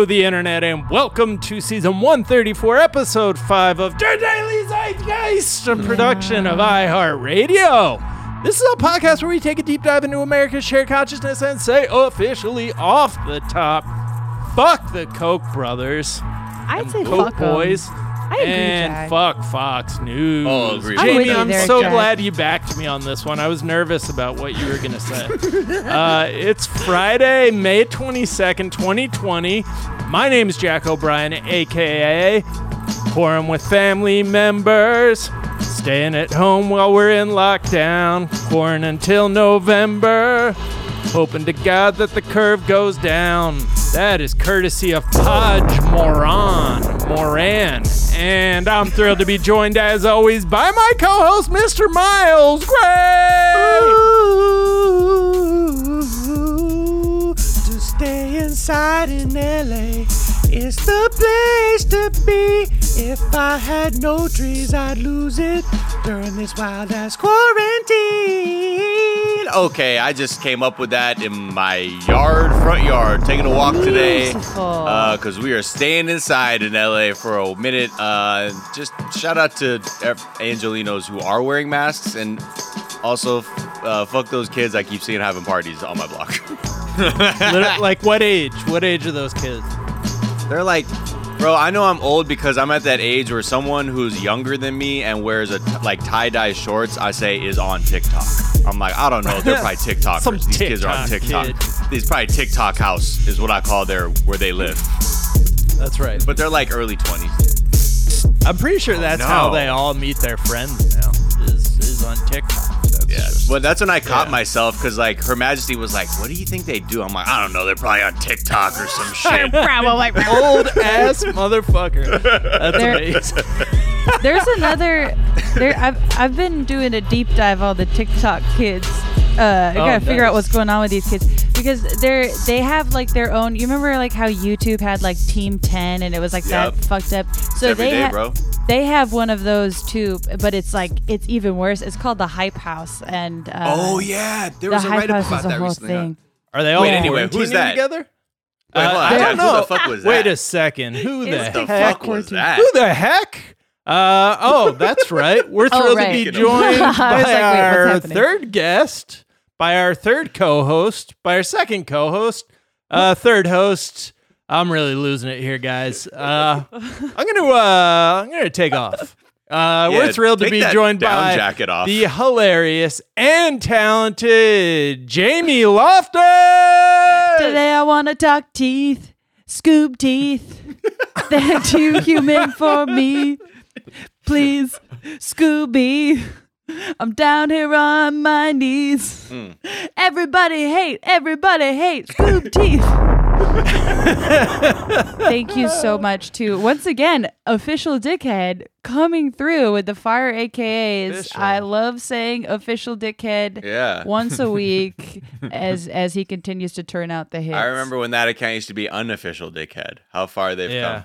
Hello, the internet, and welcome to season 134, episode 5 of Der Daily Zeitgeist, a production of iHeartRadio. This is a podcast where we take a deep dive into America's shared consciousness and say officially off the top, fuck the Koch brothers, I'd say Koch fuck 'em. Boys, I agree, and Jack. fuck Fox News. Oh, agree. I'm with Jamie, you I'm there, so Jack. glad you backed me on this one. I was nervous about what you were going to say. uh, it's Friday, May 22nd, 2020. My name is Jack O'Brien, aka Quorum with family members. Staying at home while we're in lockdown. Quarantine until November. Hoping to God that the curve goes down. That is courtesy of Podge Moran. Moran. And I'm thrilled to be joined, as always, by my co host, Mr. Miles Gray. To stay inside in LA is the place to be. If I had no trees, I'd lose it during this wild ass quarantine. Okay, I just came up with that in my yard, front yard, taking a walk today. Beautiful. Because we are staying inside in LA for a minute. Uh, just shout out to Angelinos who are wearing masks, and also uh, fuck those kids I keep seeing having parties on my block. Like, what age? What age are those kids? They're like, bro, I know I'm old because I'm at that age where someone who's younger than me and wears a t- like tie dye shorts, I say is on TikTok. I'm like, I don't know, they're probably TikTokers. Some These kids are on TikTok TikTok. These probably TikTok house is what I call their where they live. That's right. But they're like early 20s. I'm pretty sure oh, that's no. how they all meet their friends now, is, is on TikTok. That's Yeah. Well, that's when I caught Yeah. myself because like Her Majesty was like, "What do you think they do?" I'm like, "I don't know. They're probably on TikTok or some shit." Probably. old ass motherfucker. That's There- amazing. There's another. There, I've I've been doing a deep dive on the TikTok kids. Uh, I Oh, gotta figure out what's going on with these kids because they're they have like their own. You remember like how YouTube had like Team Ten and it was like Yep. that fucked up. So every they day, ha- bro. They have one of those too, but it's like it's even worse. It's called the Hype House and. Uh, oh yeah, there the was a Hype write up House about is a that whole recently. thing. Are they all Wait, anyway, who's quarantining that? together? Wait, hold Uh, I don't know. Who the fuck was that? Wait a second. Who the the Heck. fuck was that? Who the heck? Uh, oh, that's right. We're Oh, thrilled right. to be joined by like, our third guest, by our third co-host, by our second co-host, uh, third host. I'm really losing it here, guys. Uh, I'm gonna uh, I'm gonna take off. Uh, Yeah, we're thrilled to be joined by jacket off. the hilarious and talented Jamie Loftus. Today I want to talk teeth, scoop teeth. They're too human for me. Please, Scooby. I'm down here on my knees. Hmm. Everybody hate, everybody hate scoop teeth. Thank you so much to once again official dickhead coming through with the fire AKAs. Official. I love saying official dickhead Yeah. once a week as as he continues to turn out the hits. I remember when that account used to be unofficial dickhead. How far they've Yeah. come.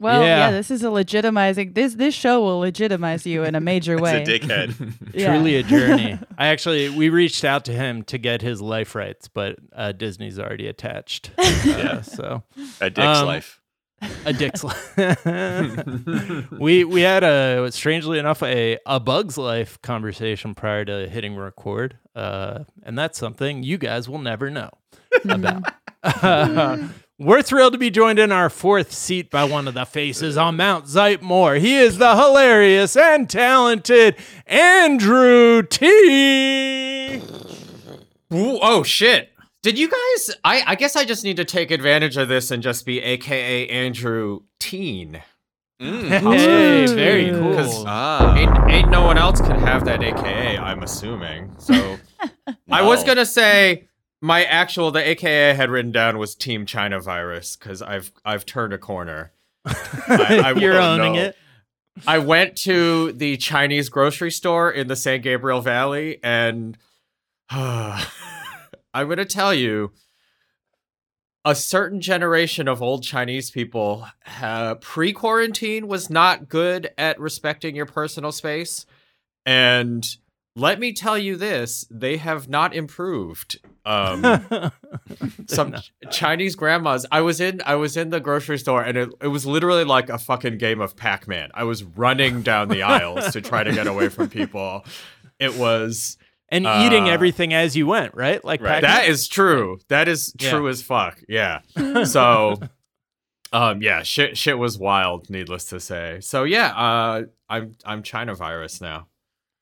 Well, Yeah. yeah. this is a legitimizing. This this show will legitimize you in a major way. It's a dickhead. Yeah. Truly a journey. I actually we reached out to him to get his life rights, but uh, Disney's already attached. Uh, so a dick's Um, life. a dick's life. we we had a strangely enough a a Bug's Life conversation prior to hitting record, uh, and that's something you guys will never know about. We're thrilled to be joined in our fourth seat by one of the faces on Mount Zeitmore. He is the hilarious and talented Andrew Ti Ooh, oh shit. Did you guys I I guess I just need to take advantage of this and just be aka Andrew Teen. Mm. Hey, Ooh. very Because- cool. Ah. Ain't, ain't no one else can have that aka, I'm assuming. So I was gonna say my actual the aka I had written down was Team China Virus, because I've I've turned a corner. I- I You're owning it. I went to the Chinese grocery store in the San Gabriel Valley, and I'm going to tell you a certain generation of old Chinese people uh, pre quarantine was not good at respecting your personal space. And let me tell you this: they have not improved. Um, some Ch- Chinese grandmas. I was in I was in the grocery store and it, it was literally like a fucking game of Pac-Man. I was running down the aisles to try to get away from people. It was and eating Uh, everything as you went, right? Like Right. That is true. That is Yeah. true as fuck. Yeah. So um yeah, shit shit was wild, needless to say. So yeah, uh I'm I'm China virus now.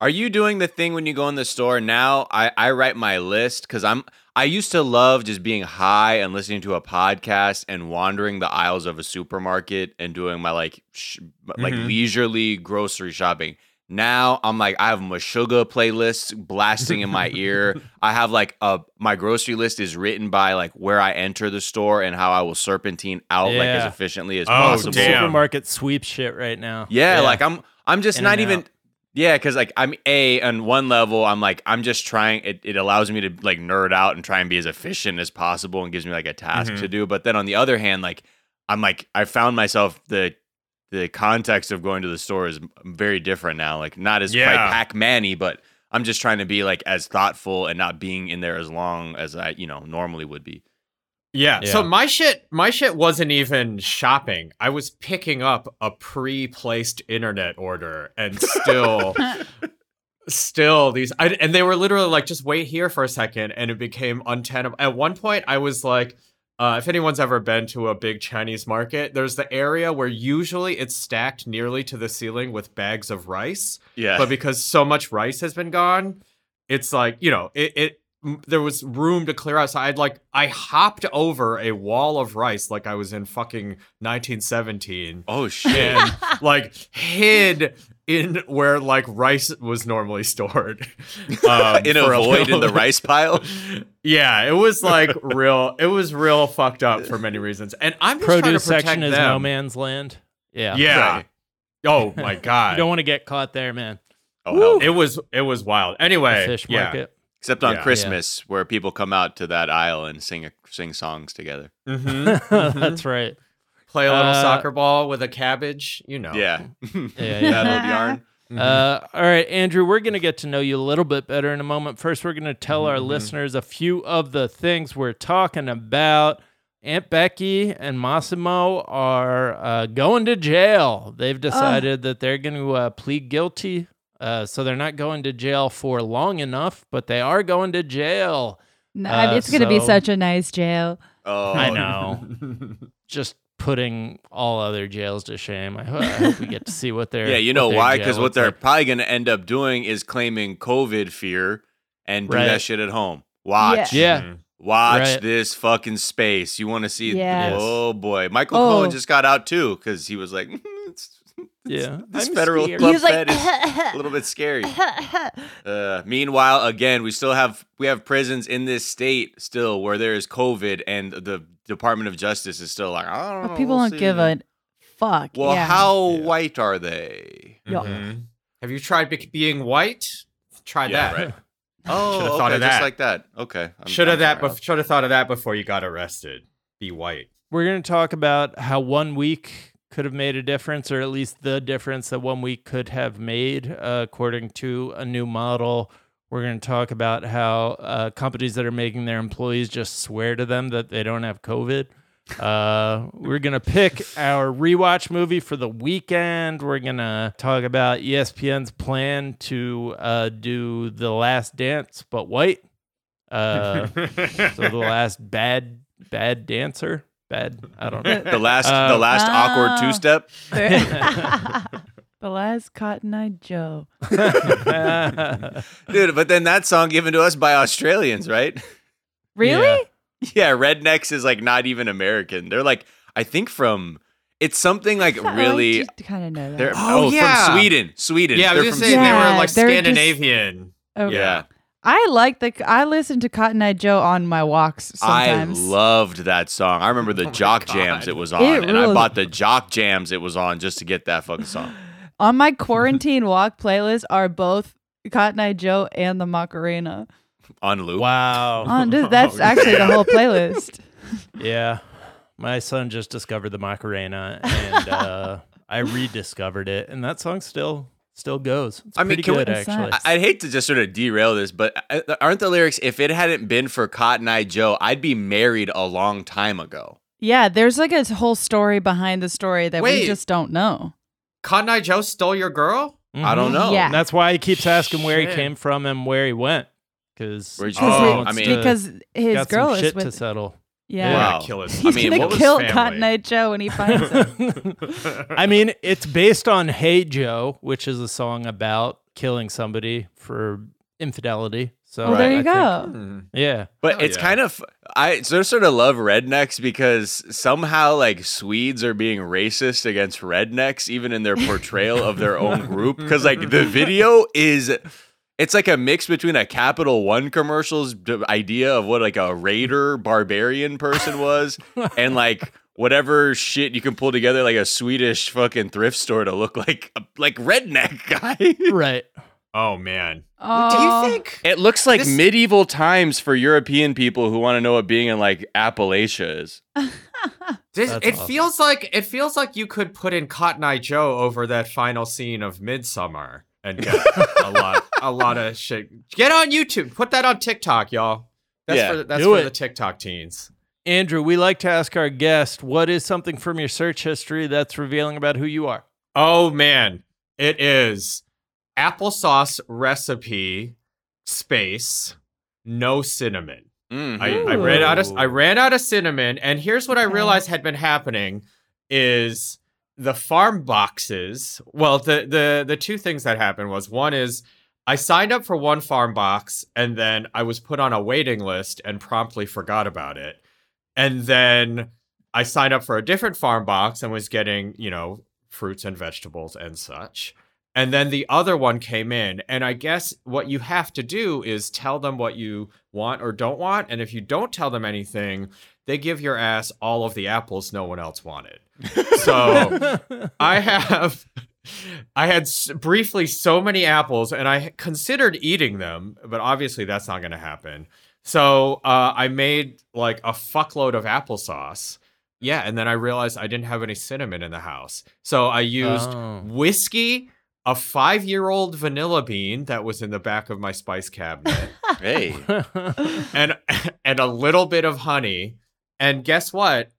Are you doing the thing when you go in the store now? I, I write my list because I'm I used to love just being high and listening to a podcast and wandering the aisles of a supermarket and doing my like sh- like Mhm. leisurely grocery shopping. Now I'm like I have my sugar playlist blasting in my ear. I have like a my grocery list is written by like where I enter the store and how I will serpentine out like as efficiently as Oh, possible. damn. supermarket sweep shit right now. Yeah, like I'm I'm just In not even out. Yeah, because like I'm a on one level, I'm like I'm just trying. It, it allows me to like nerd out and try and be as efficient as possible, and gives me like a task Mhm. to do. But then on the other hand, like I'm like I found myself the the context of going to the store is very different now. Like not as Yeah. Pac Manny, but I'm just trying to be like as thoughtful and not being in there as long as I you know normally would be. Yeah. So my shit my shit wasn't even shopping. I was picking up a pre-placed internet order and still still these I, and they were literally like just wait here for a second and it became untenable. At one point I was like uh, if anyone's ever been to a big Chinese market, there's the area where usually it's stacked nearly to the ceiling with bags of rice Yeah, but because so much rice has been gone, it's like you know it. it m- there was room to clear out, so I'd like I hopped over a wall of rice like I was in fucking 1917 oh shit. and like hid in where like rice was normally stored um, in a for void in the rice pile. Yeah, it was like real. It was real fucked up for many reasons, and I'm just trying to Produce protect section is them. no man's land. Yeah. Yeah. Right. Oh my god. You don't want to get caught there, man. Oh it was it was wild. Anyway, The fish yeah. Market. except on Yeah. Christmas where people come out to that aisle and sing sing songs together. Mm-hmm. That's right. Play a little Uh, soccer ball with a cabbage, you know. Yeah, Yeah, that old yarn. Uh, all right, Andrew, we're going to get to know you a little bit better in a moment. First, we're going to tell our Mhm. listeners a few of the things we're talking about. Aunt Becky and Mossimo are uh, going to jail. They've decided that they're going to uh, plead guilty. Uh, so they're not going to jail for long enough, but they are going to jail. No, Uh, it's gonna be such a nice jail. Oh, I know. Just putting all other jails to shame. I, ho- I hope we get to see what they're. Yeah, you know why? Because what they're like. probably going to end up doing is claiming COVID fear and do Right. that shit at home. Watch. Yeah. Mhm. Watch Right. this fucking space. You want to see? Yes. Oh boy, Michael Oh. Cohen just got out too because he was like, it's, Yeah, this I'm federal scared. club like, fed is a little bit scary. Uh, meanwhile, again, we still have we have prisons in this state still where there is COVID, and the Department of Justice is still like, I don't know. But people we'll don't give a fuck. Well, yeah. how Yeah. white are they? Yeah. Mhm. Have you tried bec being white? Try Yeah, that. right. Oh, Should've okay, thought of just like that. Okay, Should have that. sorry. Bef- should have thought of that before you got arrested. Be white. We're going to talk about how one week could have made a difference, or at least the difference that one week could have made, uh, according to a new model. We're going to talk about how uh, companies that are making their employees just swear to them that they don't have COVID. Uh, we're going to pick our rewatch movie for the weekend. We're going to talk about ESPN's plan to uh, do The Last Dance, but white. Uh, so the last bad bad dancer bad i don't know the last Uh, the last awkward two step. the last Cotton Eye Joe. Dude, but then that song given to us by Australians, right? Really? Yeah. Yeah, Rednex is like not even American. They're like I think from it's something like really kind of know that. they're Oh, oh, yeah. from Sweden. Sweden. yeah, they're was from gonna say Sweden. they were like they're just- Scandinavian. Okay. Yeah. I like the. I listen to Cotton Eye Joe on my walks sometimes. I loved that song. I remember the Oh jock God. jams it was on, It and I bought the jock jams it was on just to get that fucking song. on my quarantine walk playlist are both Cotton Eye Joe and the Macarena. On loop. wow On this, that's Oh, actually the whole playlist. yeah my son just discovered the macarena and uh i rediscovered it and that song's still Still goes. It's I mean, pretty can we- actually. I- I'd hate to just sort of derail this, but uh, aren't the lyrics, if it hadn't been for Cotton Eye Joe, I'd be married a long time ago? Yeah, there's like a whole story behind the story that we just don't know. Cotton Eye Joe stole your girl? I don't Mhm. know. Yeah. That's why he keeps asking where he came from and where he went. Because Oh, I mean, because his girl some is shit with to settle. Yeah. Wow. Kill his, He's I mean, gonna what kill family? Cotton Eye Joe when he finds him. I mean, it's based on "Hey Joe," which is a song about killing somebody for infidelity. So well, there Right, you I go. think- Hmm. yeah, But Oh, it's yeah. kind of I so sort of love Rednex because somehow like Swedes are being racist against rednecks even in their portrayal of their own group because like the video is it's like a mix between a Capital One commercial's d- idea of what like a raider barbarian person was and like whatever shit you can pull together like a Swedish fucking thrift store to look like like redneck guy. right. Oh, man. Oh, Do you think? It looks like This- medieval times for European people who want to know what being in like Appalachia is. This, it awesome. feels like it feels like you could put in Cotton Eye Joe over that final scene of Midsummer and get a lot a lot of shit. Get on YouTube. Put that on TikTok, y'all. That's Yeah, for that's do for it. the TikTok teens. Andrew, we like to ask our guest, what is something from your search history that's revealing about who you are? Oh man, it is applesauce recipe space no cinnamon. Mhm. I, I ran out of I ran out of cinnamon, and here's what I realized had been happening is the farm boxes. Well, the the the two things that happened was one is I signed up for one farm box, and then I was put on a waiting list and promptly forgot about it, and then I signed up for a different farm box and was getting you know fruits and vegetables and such. And then the other one came in. And I guess what you have to do is tell them what you want or don't want. And if you don't tell them anything, they give your ass all of the apples no one else wanted. So I have. I had s- briefly so many apples and I considered eating them, but obviously that's not going to happen. So uh, I made like a fuckload of applesauce. Yeah, and then I realized I didn't have any cinnamon in the house. So I used Oh. whiskey, a five year old vanilla bean that was in the back of my spice cabinet, Hey. and and a little bit of honey. And guess what?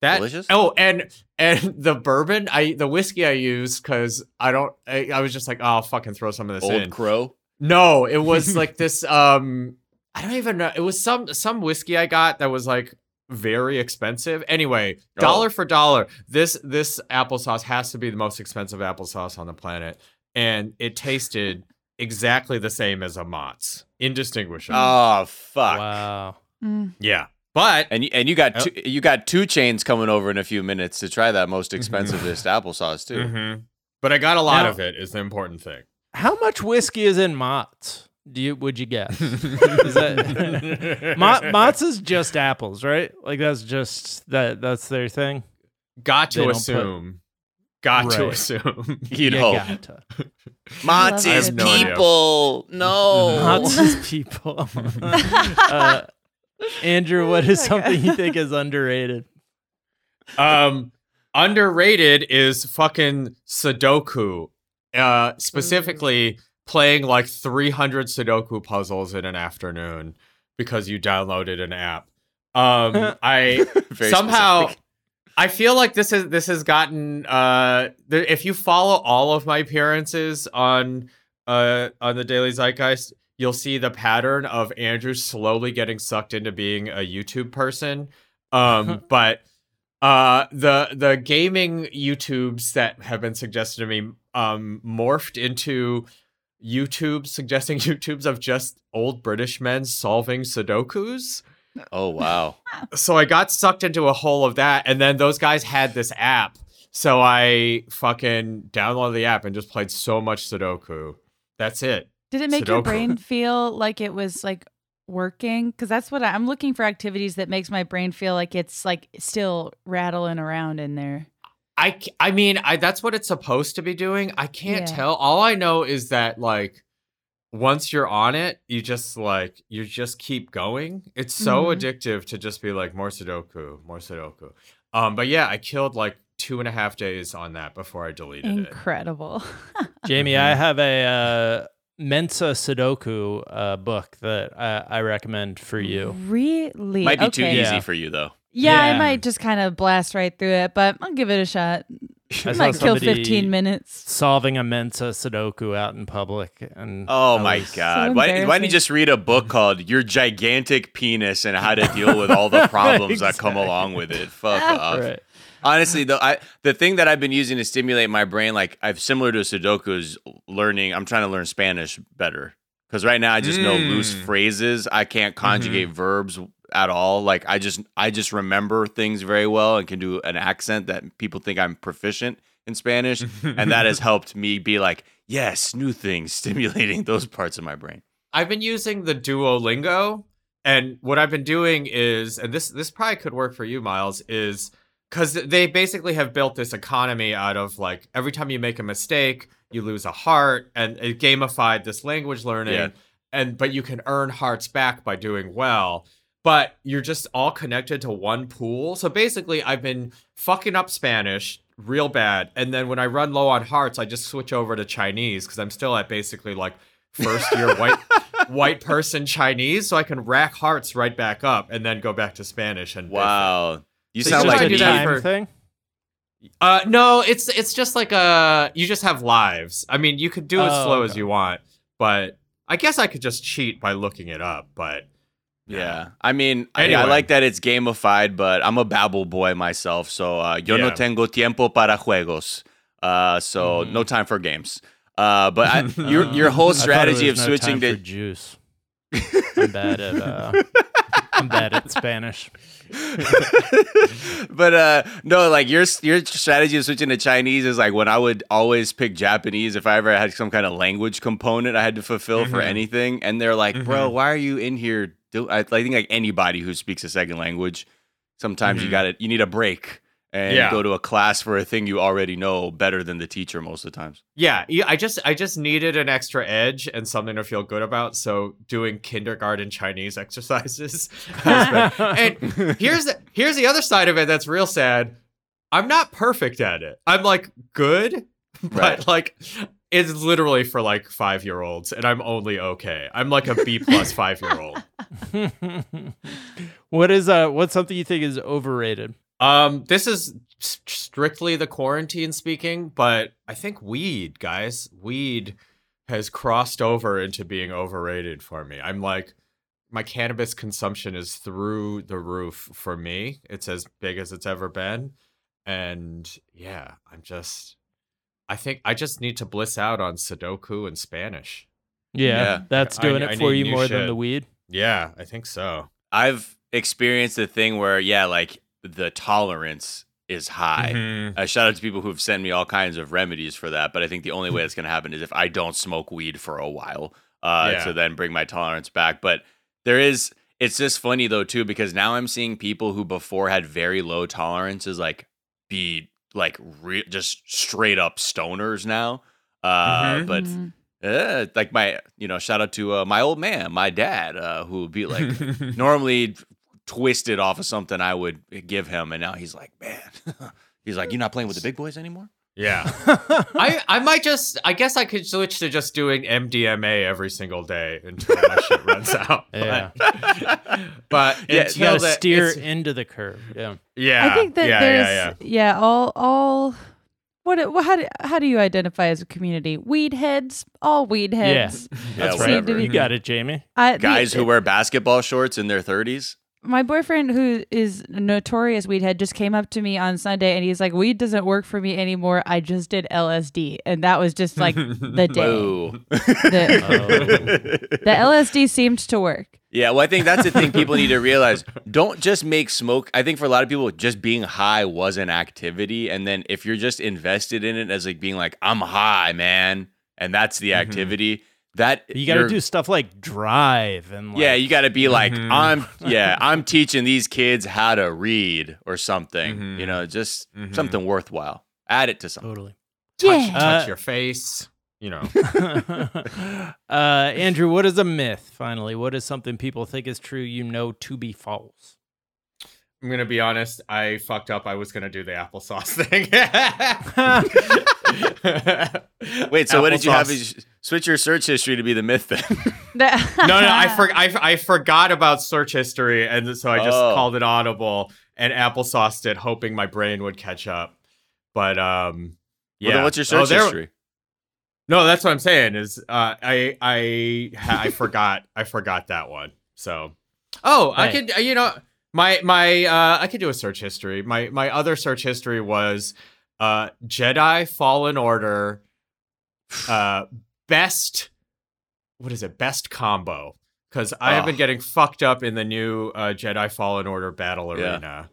That Delicious? oh, and and the bourbon, I the whiskey I used because I don't. I, I was just like, oh, I'll fucking throw some of this Old in. Crow. No, it was like this. Um, I don't even know. It was some some whiskey I got that was like very expensive. Anyway, Oh. dollar for dollar, this this applesauce has to be the most expensive applesauce on the planet, and it tasted exactly the same as a Mott's, indistinguishable. Oh fuck. wow. Mm. yeah, but And you, and you got Oh. two, you got two chains coming over in a few minutes to try that most expensivest applesauce too. Mhm. but I got a lot Now- of it. Is the important thing. How much whiskey is in Mott's? Do you would you guess? Is that Mott, Mott's is just apples, right? Like that's just that that's their thing. Got to don't put- assume. Got to assume. You You know, gotta. Mott's it. is I have no idea. people. No. Mott's is people. uh, Andrew, what is something you think is underrated? um underrated is fucking sudoku uh specifically playing like 300 sudoku puzzles in an afternoon because you downloaded an app um i Very somehow specific. i feel like this is this has gotten uh there, if you follow all of my appearances on uh on the daily zeitgeist you'll see the pattern of andrew slowly getting sucked into being a youtube person um but uh the the gaming youtubes that have been suggested to me um morphed into youtube suggesting youtubes of just old british men solving sudokus Oh wow. so I got sucked into a hole of that, and then those guys had this app, so I fucking downloaded the app and just played so much Sudoku. That's it. Did it make your brain feel like it was like working? Because that's what I, I'm looking for activities that makes my brain feel like it's like still rattling around in there. I, I mean, I that's what it's supposed to be doing. I can't Yeah. tell. All I know is that like once you're on it, you just like you just keep going. It's so Mhm. addictive to just be like more Sudoku, more Sudoku. Um, but yeah, I killed like two and a half days on that before I deleted it. Incredible. Jamie, I have a uh, Mensa Sudoku uh, book that I, I recommend for you. Really? Might be too easy Yeah. for you though. Yeah, I might just kind of blast right through it, but I'll give it a shot. I I might kill 15 minutes. Solving a Mensa Sudoku out in public, and Oh my god! So why, why don't you just read a book called "Your Gigantic Penis" and how to deal with all the problems that come along with it? Fuck off. Right. Honestly, though, I the thing that I've been using to stimulate my brain, like I've similar to Sudoku, is learning. I'm trying to learn Spanish better because right now I just know loose Mm. phrases. I can't conjugate verbs at all. Like I just I just remember things very well and can do an accent that people think I'm proficient in Spanish, and that has helped me be like, yes, new things, stimulating those parts of my brain. I've been using the Duolingo, and what I've been doing is, and this this probably could work for you, Miles, is because they basically have built this economy out of like every time you make a mistake, you lose a heart, and it gamified this language learning, Yeah. and but you can earn hearts back by doing well. But you're just all connected to one pool. So basically, I've been fucking up Spanish real bad, and then when I run low on hearts, I just switch over to Chinese because I'm still at basically like first year white white person Chinese, so I can rack hearts right back up and then go back to Spanish. And Wow, you So sound you like try a to do that time for- thing. Uh, no, it's it's just like a you just have lives. I mean, you could do as Oh, slow as you want, but I guess I could just cheat by looking it up. But Yeah, I mean, I- I, like that it's gamified, but I'm a Babbel boy myself, so uh, yo no tengo tiempo para juegos, uh, so Mhm. no time for games. Uh, but I, your your whole I thought it strategy of no switching time to for juice. I'm bad at uh, I'm bad at Spanish. but uh no like your your strategy of switching to chinese is like when i would always pick japanese if i ever had some kind of language component i had to fulfill for Mhm. anything and they're like bro Mhm. why are you in here do I, I think like anybody who speaks a second language sometimes you Mhm. got to you need a break and Yeah. go to a class for a thing you already know better than the teacher most of the times yeah, yeah, I just I just needed an extra edge and something to feel good about. So doing kindergarten Chinese exercises. and here's the here's the other side of it that's real sad. I'm not perfect at it. I'm like good, but Right. like it's literally for like five year olds, and I'm only okay. I'm like a B plus five year old. what is uh what's something you think is overrated? Um, this is strictly the quarantine speaking, but I think weed, guys, weed has crossed over into being overrated for me. I'm like, my cannabis consumption is through the roof for me. It's as big as it's ever been. And yeah, I'm just, I think I just need to bliss out on Sudoku and Spanish. Yeah, Yeah. that's doing I it for you new more than the weed. Yeah, I think so. i've experienced a thing where yeah like the tolerance is high Mhm. Uh, shout out to people who've sent me all kinds of remedies for that, but I think the only way that's going to happen is if I don't smoke weed for a while uh, Yeah. to then bring my tolerance back. But there is, it's just funny though too because now I'm seeing people who before had very low tolerances like be like re- just straight up stoners now. Uh, Mhm. But Mhm. uh, like my, you know, shout out to uh, my old man, my dad, uh, who would be like normally twisted off of something I would give him, and now he's like, man, he's like, you're not playing with the big boys anymore. yeah. I, I might just I guess I could switch to just doing MDMA every single day until my shit runs out. Yeah. But, but Yeah, you until gotta the- steer it's- into the curve. Yeah. Yeah. I think that yeah, there's yeah, yeah, all all what what- how do, how do you identify as a community? Weed heads, all weed heads. Yeah, That's Seem whatever. to be- You got it, Jamie. I, the- Guys who wear basketball shorts in their 30s. My boyfriend who is a notorious weed head just came up to me on Sunday and he's like, "Weed doesn't work for me anymore. I just did LSD." And that was just like the day. Boo. The, the LSD seemed to work. Yeah, well, I think that's the thing people need to realize. Don't just make smoke. I think for a lot of people, just being high was an activity. And then if you're just invested in it as like being like, I'm high, man, and that's the Mhm. activity, that You got to do stuff like drive and like, yeah, you got to be like, Mhm. I'm, yeah, I'm teaching these kids how to read or something, Mhm. you know, just Mhm. something worthwhile. Add it to something. totally. Touch, Yeah. touch Uh, your face. You know. uh, Andrew, what is a myth? Finally, what is something people think is true you know to be false? I'm gonna be honest. I fucked up. I was gonna do the applesauce thing. Wait, so what did you have? Applesauce. Switch your search history to be the myth then? no, no, I, for, I I forgot about search history, and so I just Oh. called it audible and applesauced it, hoping my brain would catch up. But um, yeah. Well, then what's your Oh, search there- history? No, that's what I'm saying. Is uh, I I I forgot I forgot that one. So, oh, I could uh, you know my my uh, I could do a search history. My my other search history was uh, Jedi Fallen Order, uh, best what is it? Best combo because I have been getting fucked up in the new uh, Jedi Fallen Order battle Yeah. arena.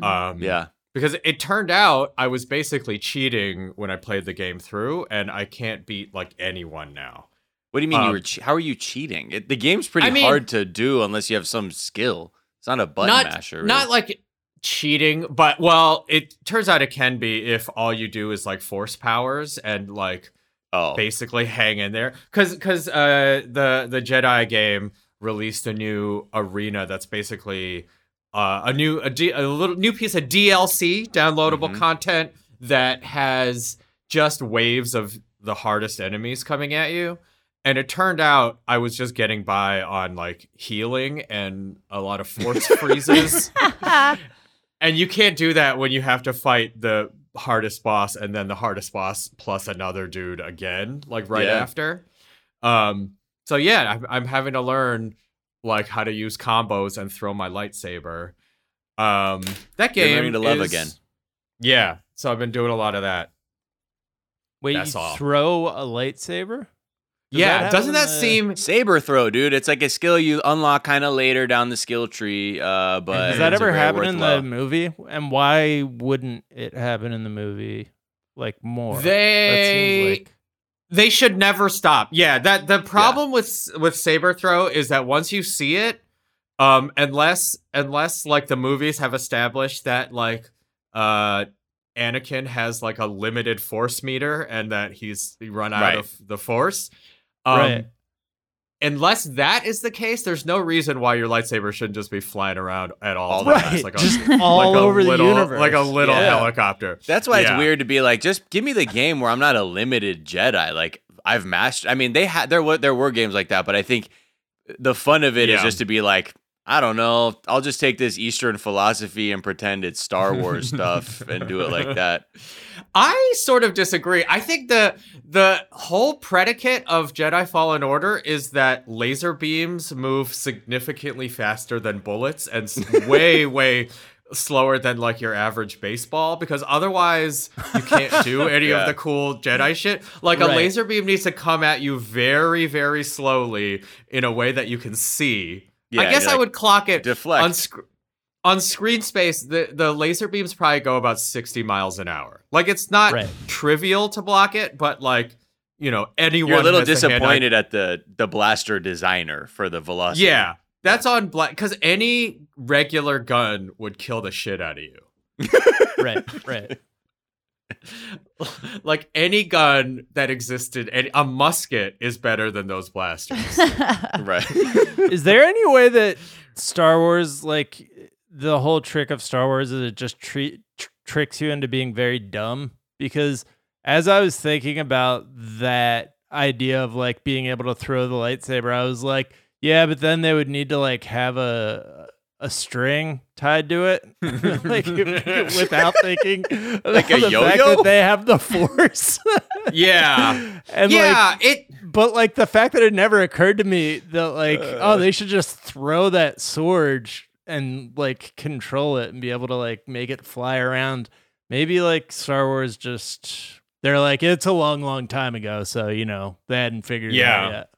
Um, Yeah. because it turned out I was basically cheating when I played the game through, and I can't beat like anyone now. What do you mean you Um, were? Che- how are you cheating? It, the game's pretty I mean- hard to do unless you have some skill. It's not a button not masher. not like cheating, but well, it turns out it can be if all you do is like force powers and like oh, basically hang in there. Because because uh, the the Jedi game released a new arena that's basically uh, a new a, D, a little new piece of DLC downloadable Mhm. content that has just waves of the hardest enemies coming at you. And it turned out I was just getting by on like healing and a lot of force freezes. And you can't do that when you have to fight the hardest boss and then the hardest boss plus another dude again, like right Yeah. after. Um, so yeah, I'm, I'm having to learn like how to use combos and throw my lightsaber. Um, that You're game learning to love is- again. Yeah, so I've been doing a lot of that. Wait, That's you all. throw a lightsaber? Does yeah, that doesn't that the- seem? Saber throw, dude. It's like a skill you unlock kind of later down the skill tree. Uh, but Does that ever very happen in the movie? And why wouldn't it happen in the movie like more? They like they should never stop. Yeah, that the problem with with saber throw is that once you see it, um, unless unless like the movies have established that like uh Anakin has like a limited force meter and that he's run out Right. of the force, um, Right. Unless that is the case, there's no reason why your lightsaber shouldn't just be flying around at all All times, right, like a, just all like over little, the universe, like a little Yeah. helicopter. That's why Yeah. it's weird to be like, just give me the game where I'm not a limited Jedi. Like I've mastered. I mean, they had there were there were games like that, but I think the fun of it is Yeah. just to be like, I don't know, I'll just take this Eastern philosophy and pretend it's Star Wars stuff and do it like that. I sort of disagree. I think the the whole predicate of Jedi Fallen Order is that laser beams move significantly faster than bullets and way way slower than like your average baseball because otherwise you can't do any Yeah. of the cool Jedi shit. Like a Right. laser beam needs to come at you very very slowly in a way that you can see. I guess I like, would clock it deflect. on sc- on screen space. The the laser beams probably go about sixty miles an hour. Like it's not Right. trivial to block it, but like you know anyone. You're a little has the hand-eye- disappointed at the the blaster designer for the velocity. Yeah, that's on black because any regular gun would kill the shit out of you. right, right. like any gun that existed, any, a musket is better than those blasters. right. Is there any way that Star Wars, like the whole trick of Star Wars, is it just treat, tr- tricks you into being very dumb? Because as I was thinking about that idea of like being able to throw the lightsaber, I was like, yeah, but then they would need to like have a a string tied to it, like without thinking Like a the fact yo-yo? that they have the force. yeah, and like yeah. it but like the fact that it never occurred to me that like oh uh. they should just throw that sword and like control it and be able to like make it fly around maybe like star wars just they're like it's a long long time ago so you know they hadn't figured it Yeah. out yet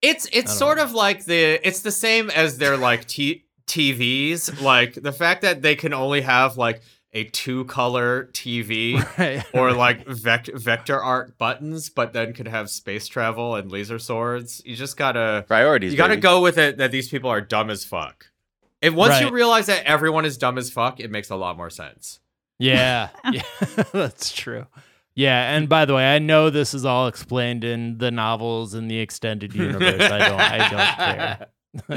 It's it's sort know. of like the it's the same as their like t- TVs. Like the fact that they can only have like a two color TV right or like vec- vector art buttons, but then could have space travel and laser swords. You just gotta Priorities. you gotta baby. go with it that these people are dumb as fuck. And once you realize that everyone is dumb as fuck, it makes a lot more sense. yeah yeah that's true yeah and by the way i know this is all explained in the novels and the extended universe i don't i don't care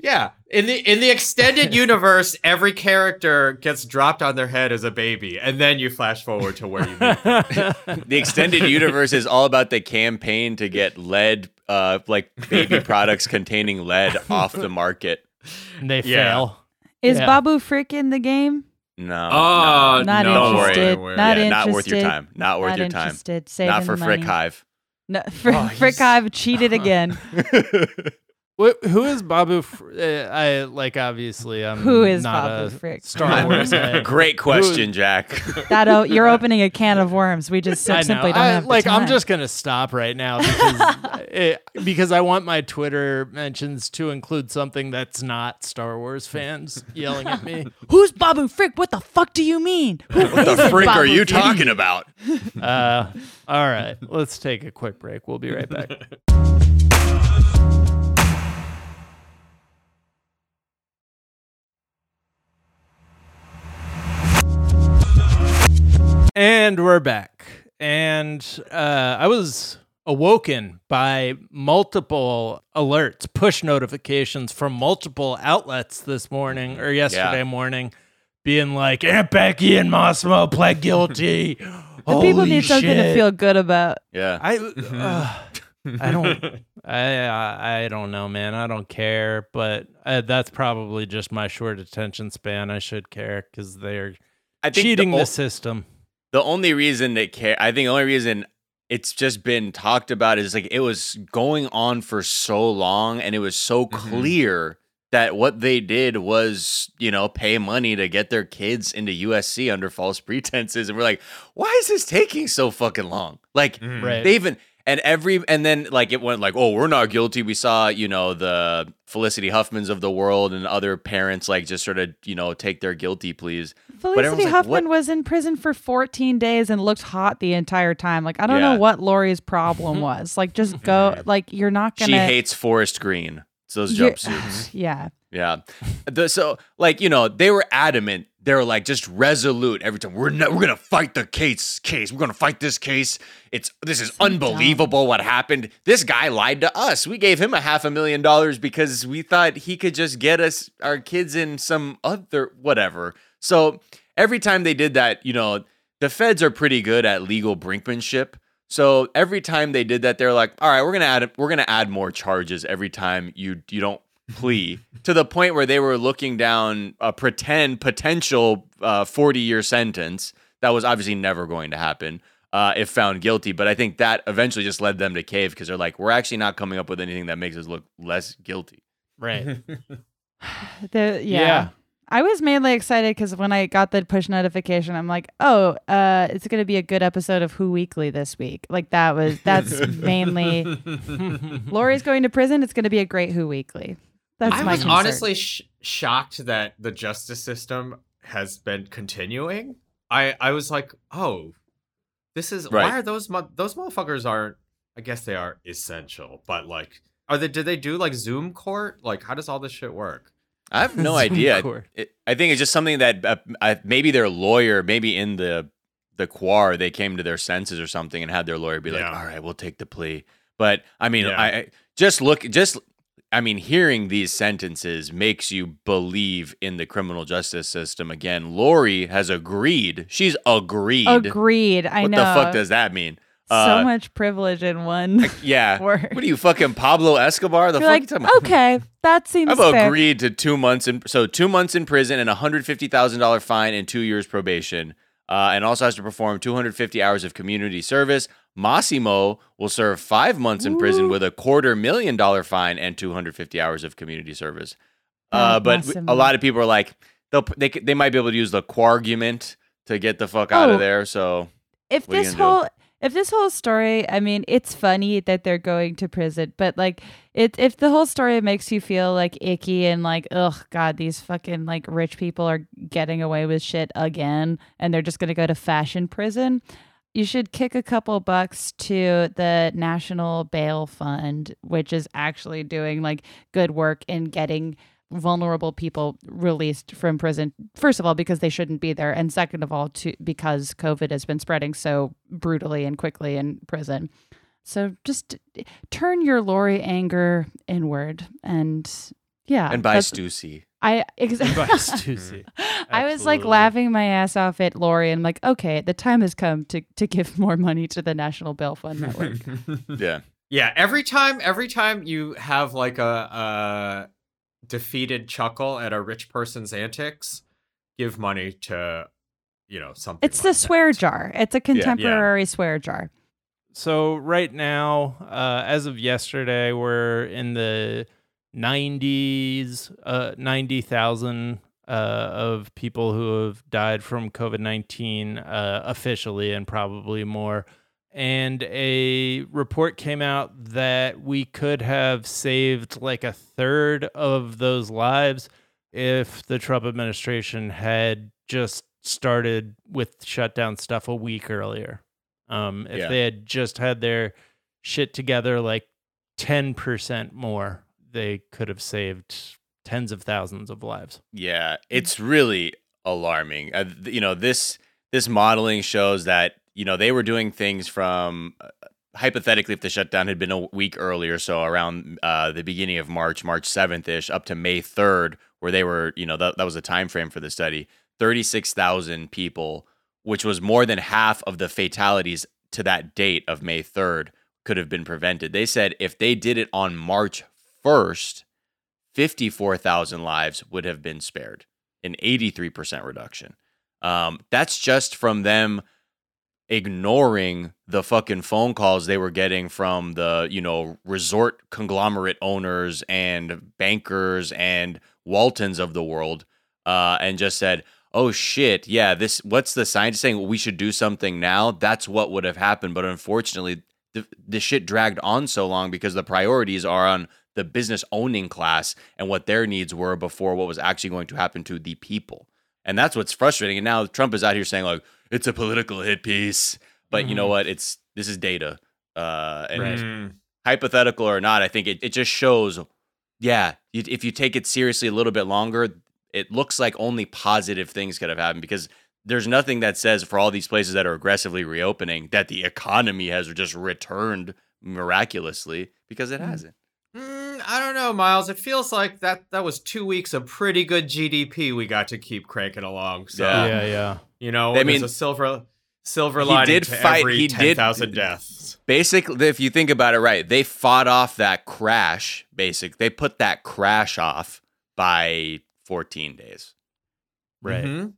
Yeah, in the in the extended universe, every character gets dropped on their head as a baby, and then you flash forward to where you meet. them. The extended universe is all about the campaign to get lead, uh, like baby products containing lead off the market. and they Yeah. fail. Is Yeah. Babu Frick in the game? No, Oh, Not no. Don't worry. interested. Don't worry. Not yeah, interested. not worth your time. Not worth Not your time. interested. Saving Not for Frick. Hive. No, Frick, Oh, Frick Hive cheated again. Wh- who is Babu? Fr- uh, I like obviously. I'm Who is not Babu a Frick? Star Wars. Great question, Jack. that o- you're opening a can of worms. We just I know. simply don't I- have the like I'm just gonna stop right now because it, because I want my Twitter mentions to include something that's not Star Wars fans yelling at me. Who's Babu Frick? What the fuck do you mean? Who What the frick Babu are you talking about? Uh, all right, let's take a quick break. We'll be right back. And we're back. And uh, I was awoken by multiple alerts, push notifications from multiple outlets this morning or yesterday morning, being like, Aunt Becky and Mossimo pled guilty. The people Holy need something to feel good about. Yeah. I uh, I don't I, I I don't know, man. I don't care, but uh, that's probably just my short attention span. I should care because they're I think cheating the, the, system. The only reason that care, I think the only reason it's just been talked about is like it was going on for so long and it was so Mhm. clear that what they did was, you know, pay money to get their kids into USC under false pretenses. And we're like, why is this taking so fucking long? Like, Mhm. Right. they even and every and then like it went like oh we're not guilty we saw you know the felicity huffmans of the world and other parents like just sort of you know take their guilty pleas Felicity everyone's Huffman what- was in prison for 14 days and looked hot the entire time. Like I don't Yeah. know what Lori's problem was. Like just go. Like you're not gonna. she hates forest green it's those jumpsuits yeah. yeah the, so like you know they were adamant they were like just resolute every time. We're not, we're gonna fight the case case. We're gonna fight this case. It's this is unbelievable what happened. This guy lied to us. We gave him a half a million dollars because we thought he could just get us our kids in some other whatever. So every time they did that you know the feds are pretty good at legal brinkmanship. So every time they did that they're like all right we're gonna add we're gonna add more charges every time you you don't plea to the point where they were looking down a pretend potential uh, 40 year sentence that was obviously never going to happen uh, if found guilty. But I think that eventually just led them to cave because they're like, we're actually not coming up with anything that makes us look less guilty. Right. The, yeah. Yeah. I was mainly excited because when I got the push notification, I'm like, oh, uh, it's going to be a good episode of Who Weekly this week. Like that was, that's mainly, Lori's going to prison. It's going to be a great Who Weekly. That's I my was concern. honestly sh- shocked that the justice system has been continuing. I I was like, oh, this is Right. why are those mo- those motherfuckers aren't? I guess they are essential, but like, are they? Do they do like Zoom court? Like, how does all this shit work? I have no idea. court. It, I think it's just something that uh, I, maybe their lawyer, maybe in the the quar, they came to their senses or something and had their lawyer be like, "All right, we'll take the plea." But I mean, Yeah. I I- just look, just I mean, hearing these sentences makes you believe in the criminal justice system again. Lori has agreed; she's agreed. Agreed. I what know. What the fuck does that mean? so Uh, much privilege in one Yeah. word. What are you fucking Pablo Escobar? The You're fuck like, you talking about? okay, that seems I've fair. agreed to two months in so two months in prison and a hundred fifty thousand dollar fine and two years probation, uh, and also has to perform two hundred fifty hours of community service. Mossimo will serve five months in prison with a quarter million dollar fine and two hundred fifty hours of community service. Oh, Uh, but Mossimo. a lot of people are like they'll they they might be able to use the quargument to get the fuck out Oh. of there. So if What are you this gonna do? whole if this whole story i mean it's funny that they're going to prison but like it if the whole story makes you feel like icky and like ugh god these fucking like rich people are getting away with shit again and they're just going to go to fashion prison you should kick a couple bucks to the national bail fund which is actually doing like good work in getting vulnerable people released from prison. First of all because they shouldn't be there and second of all to because covid has been spreading so brutally and quickly in prison So just turn your Lori anger inward and yeah. and buy that's- Stussy. I exactly. Buy Stussy. I was like laughing my ass off at Lori and I'm like, okay, the time has come to to give more money to the National Bail Fund Network. Yeah. Yeah, every time every time you have like a, a defeated chuckle at a rich person's antics, give money to you know something. it's the like swear that. jar. It's a contemporary swear jar. So right now, uh, as of yesterday, we're in the 90s, uh, 90,000 uh, of people who have died from COVID 19 uh, officially, and probably more. And a report came out that we could have saved like a third of those lives if the Trump administration had just started with shutdown stuff a week earlier. Um, if Yeah. they had just had their shit together like 10% more, they could have saved tens of thousands of lives. Yeah, it's really alarming. Uh, you know, this this modeling shows that you know they were doing things from uh, hypothetically if the shutdown had been a week earlier, so around uh, the beginning of March, March seventh ish, up to May third, where they were, you know, that that was the time frame for the study. Thirty six thousand people, which was more than half of the fatalities to that date of May third, could have been prevented. They said if they did it on March first. 54,000 lives would have been spared, an 83% reduction. Um, that's just from them ignoring the fucking phone calls they were getting from the, you know, resort conglomerate owners and bankers and Waltons of the world uh, and just said, oh shit, yeah, this, what's the scientist saying? Well, we should do something now. That's what would have happened. But unfortunately, the, the shit dragged on so long because the priorities are on the business owning class and what their needs were before what was actually going to happen to the people. And that's what's frustrating. And now Trump is out here saying like it's a political hit piece, but you know Mhm. what? It's this is data. Uh, and Right. Mm. hypothetical or not, I think it, it just shows. Yeah, if you take it seriously a little bit longer, it looks like only positive things could have happened because there's nothing that says for all these places that are aggressively reopening that the economy has just returned miraculously because it Mm. hasn't. Mm, I don't know, Miles. It feels like that that was two weeks of pretty good GDP we got to keep cranking along. So Yeah. yeah, yeah. you know, I there's mean, a silver silver he lining did to fight- every he ten did- thousand deaths. Basically, if you think about it right, they fought off that crash. Basic, they put that crash off by 14 days. Right. Mm-hmm. That's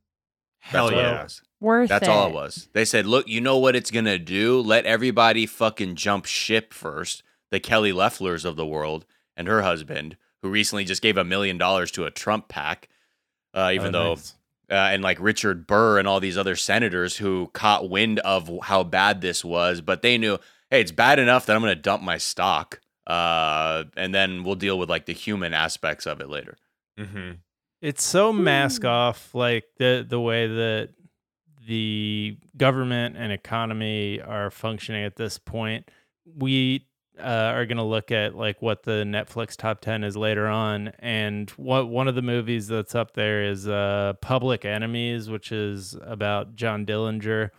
Hell what yeah. Worth That's it. all it was. They said, "Look, you know what it's gonna do? Let everybody fucking jump ship first. The Kelly Loefflers of the world and her husband, who recently just gave a million dollars to a Trump PAC, uh, even Oh, though nice. uh, and like Richard Burr and all these other senators who caught wind of how bad this was, but they knew, hey, it's bad enough that I'm going to dump my stock, uh, and then we'll deal with like the human aspects of it later. Mm-hmm. It's so mask off like the the way that the government and economy are functioning at this point. We uh, are going to look at like what the Netflix top 10 is later on and what one of the movies that's up there is uh Public Enemies which is about John Dillinger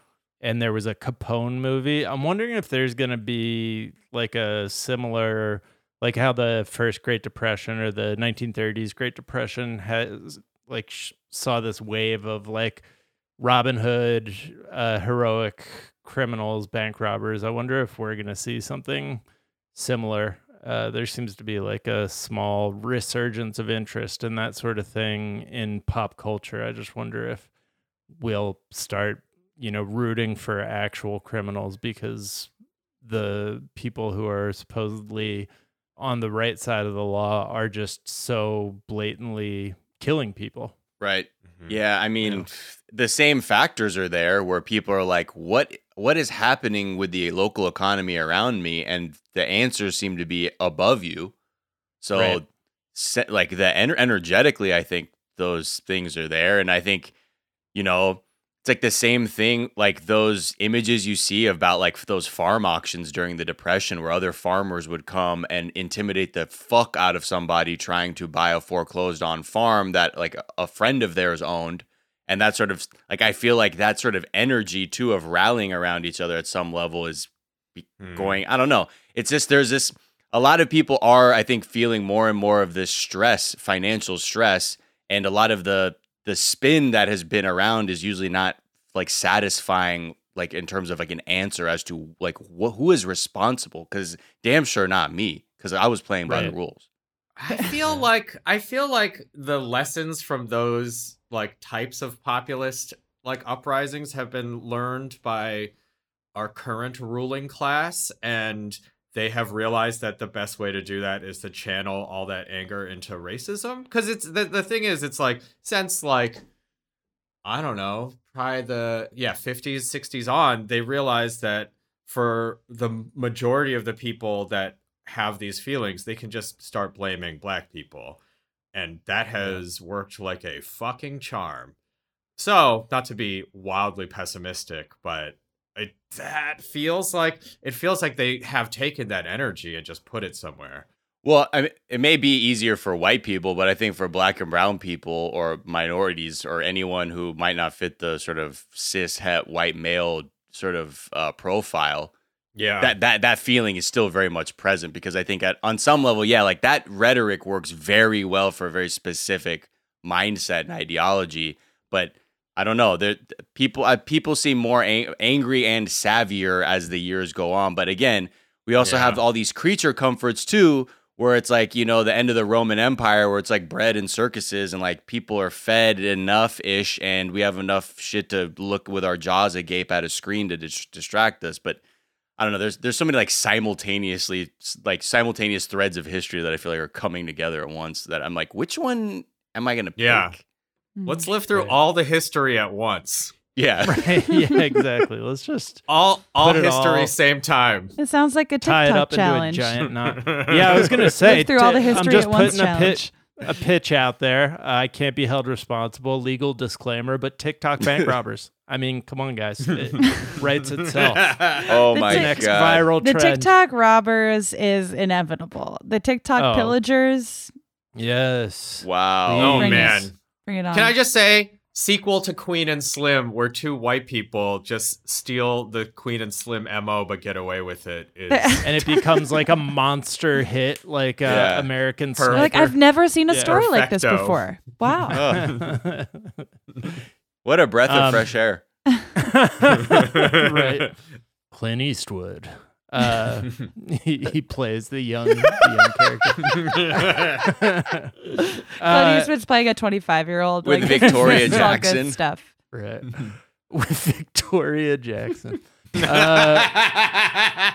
and there was a Capone movie. I'm wondering if there's going to be like a similar like how the first Great Depression or the 1930s Great Depression has like sh- saw this wave of like Robin Hood, uh, heroic criminals, bank robbers. I wonder if we're gonna see something similar. Uh, there seems to be like a small resurgence of interest in that sort of thing in pop culture. I just wonder if we'll start, you know, rooting for actual criminals because the people who are supposedly on the right side of the law are just so blatantly killing people. Right. Mm-hmm. Yeah, I mean, the same factors are there where people are like, "What? What is happening with the local economy around me?" And the answers seem to be above you. So, Right. se- like the ener- energetically, I think those things are there, and I think, you know, it's like the same thing, like those images you see about like those farm auctions during the depression, where other farmers would come and intimidate the fuck out of somebody trying to buy a foreclosed on farm that like a- friend of theirs owned and that sort of like i feel like that sort of energy too of rallying around each other at some level is Hmm. going. I don't know. It's just there's this. A lot of people are, I think, feeling more and more of this stress, financial stress, and a lot of the the spin that has been around is usually not like satisfying, like in terms of like an answer as to like wh- who is responsible. Because damn sure not me, because I was playing by the rules. I feel like I feel like the lessons from those like types of populist like uprisings have been learned by our current ruling class and they have realized that the best way to do that is to channel all that anger into racism? Because it's the, the thing is it's like since like i don't know probably the yeah 50s 60s on they realized that for the majority of the people that have these feelings they can just start blaming black people. And that has worked like a fucking charm. So not to be wildly pessimistic but it that feels like it feels like they have taken that energy and just put it somewhere. Well, I mean, it may be easier for white people, but I think for black and brown people or minorities or anyone who might not fit the sort of cis het white male sort of uh, profile, Yeah. that that that feeling is still very much present because I think at on some level, yeah, like that rhetoric works very well for a very specific mindset and ideology, but I don't know. There, people uh, people seem more ang- angry and savvier as the years go on. But again, we also Yeah. have all these creature comforts too, where it's like you know the end of the Roman Empire, where it's like bread and circuses, and like people are fed enough ish, and we have enough shit to look with our jaws agape at a screen to dis- distract us. But I don't know. There's there's so many like simultaneously like simultaneous threads of history that I feel like are coming together at once. That I'm like, which one am I gonna pick? Yeah. Let's hmm. live through Right. all the history at once. Yeah. Right. yeah, exactly. Let's just All all history all- same time. It sounds like a tie it TikTok up challenge. into a giant knot. Yeah, I was gonna say Live through all the t- history I'm just at once putting a challenge. pitch a pitch out there. I can't be held responsible. Legal disclaimer, but TikTok bank robbers. I mean, come on, guys. It writes itself. Oh The my tic- Next god. viral The trend. TikTok robbers is inevitable. The TikTok Oh. pillagers, Yes. Wow. Oh Bring man. It. bring it on. Can I just say sequel to Queen and Slim where two white people just steal the Queen and Slim MO but get away with it is And it becomes like a monster hit, like uh, Yeah. American Perfect. like I've never seen a Yeah. story like this before. Wow. What a breath of Um, fresh air. right. Clint Eastwood. Uh, he, he plays the young, the young character. Clint Eastwood's playing a 25 year old. With like, Victoria it's all good Jackson. stuff. right. With Victoria Jackson. Uh,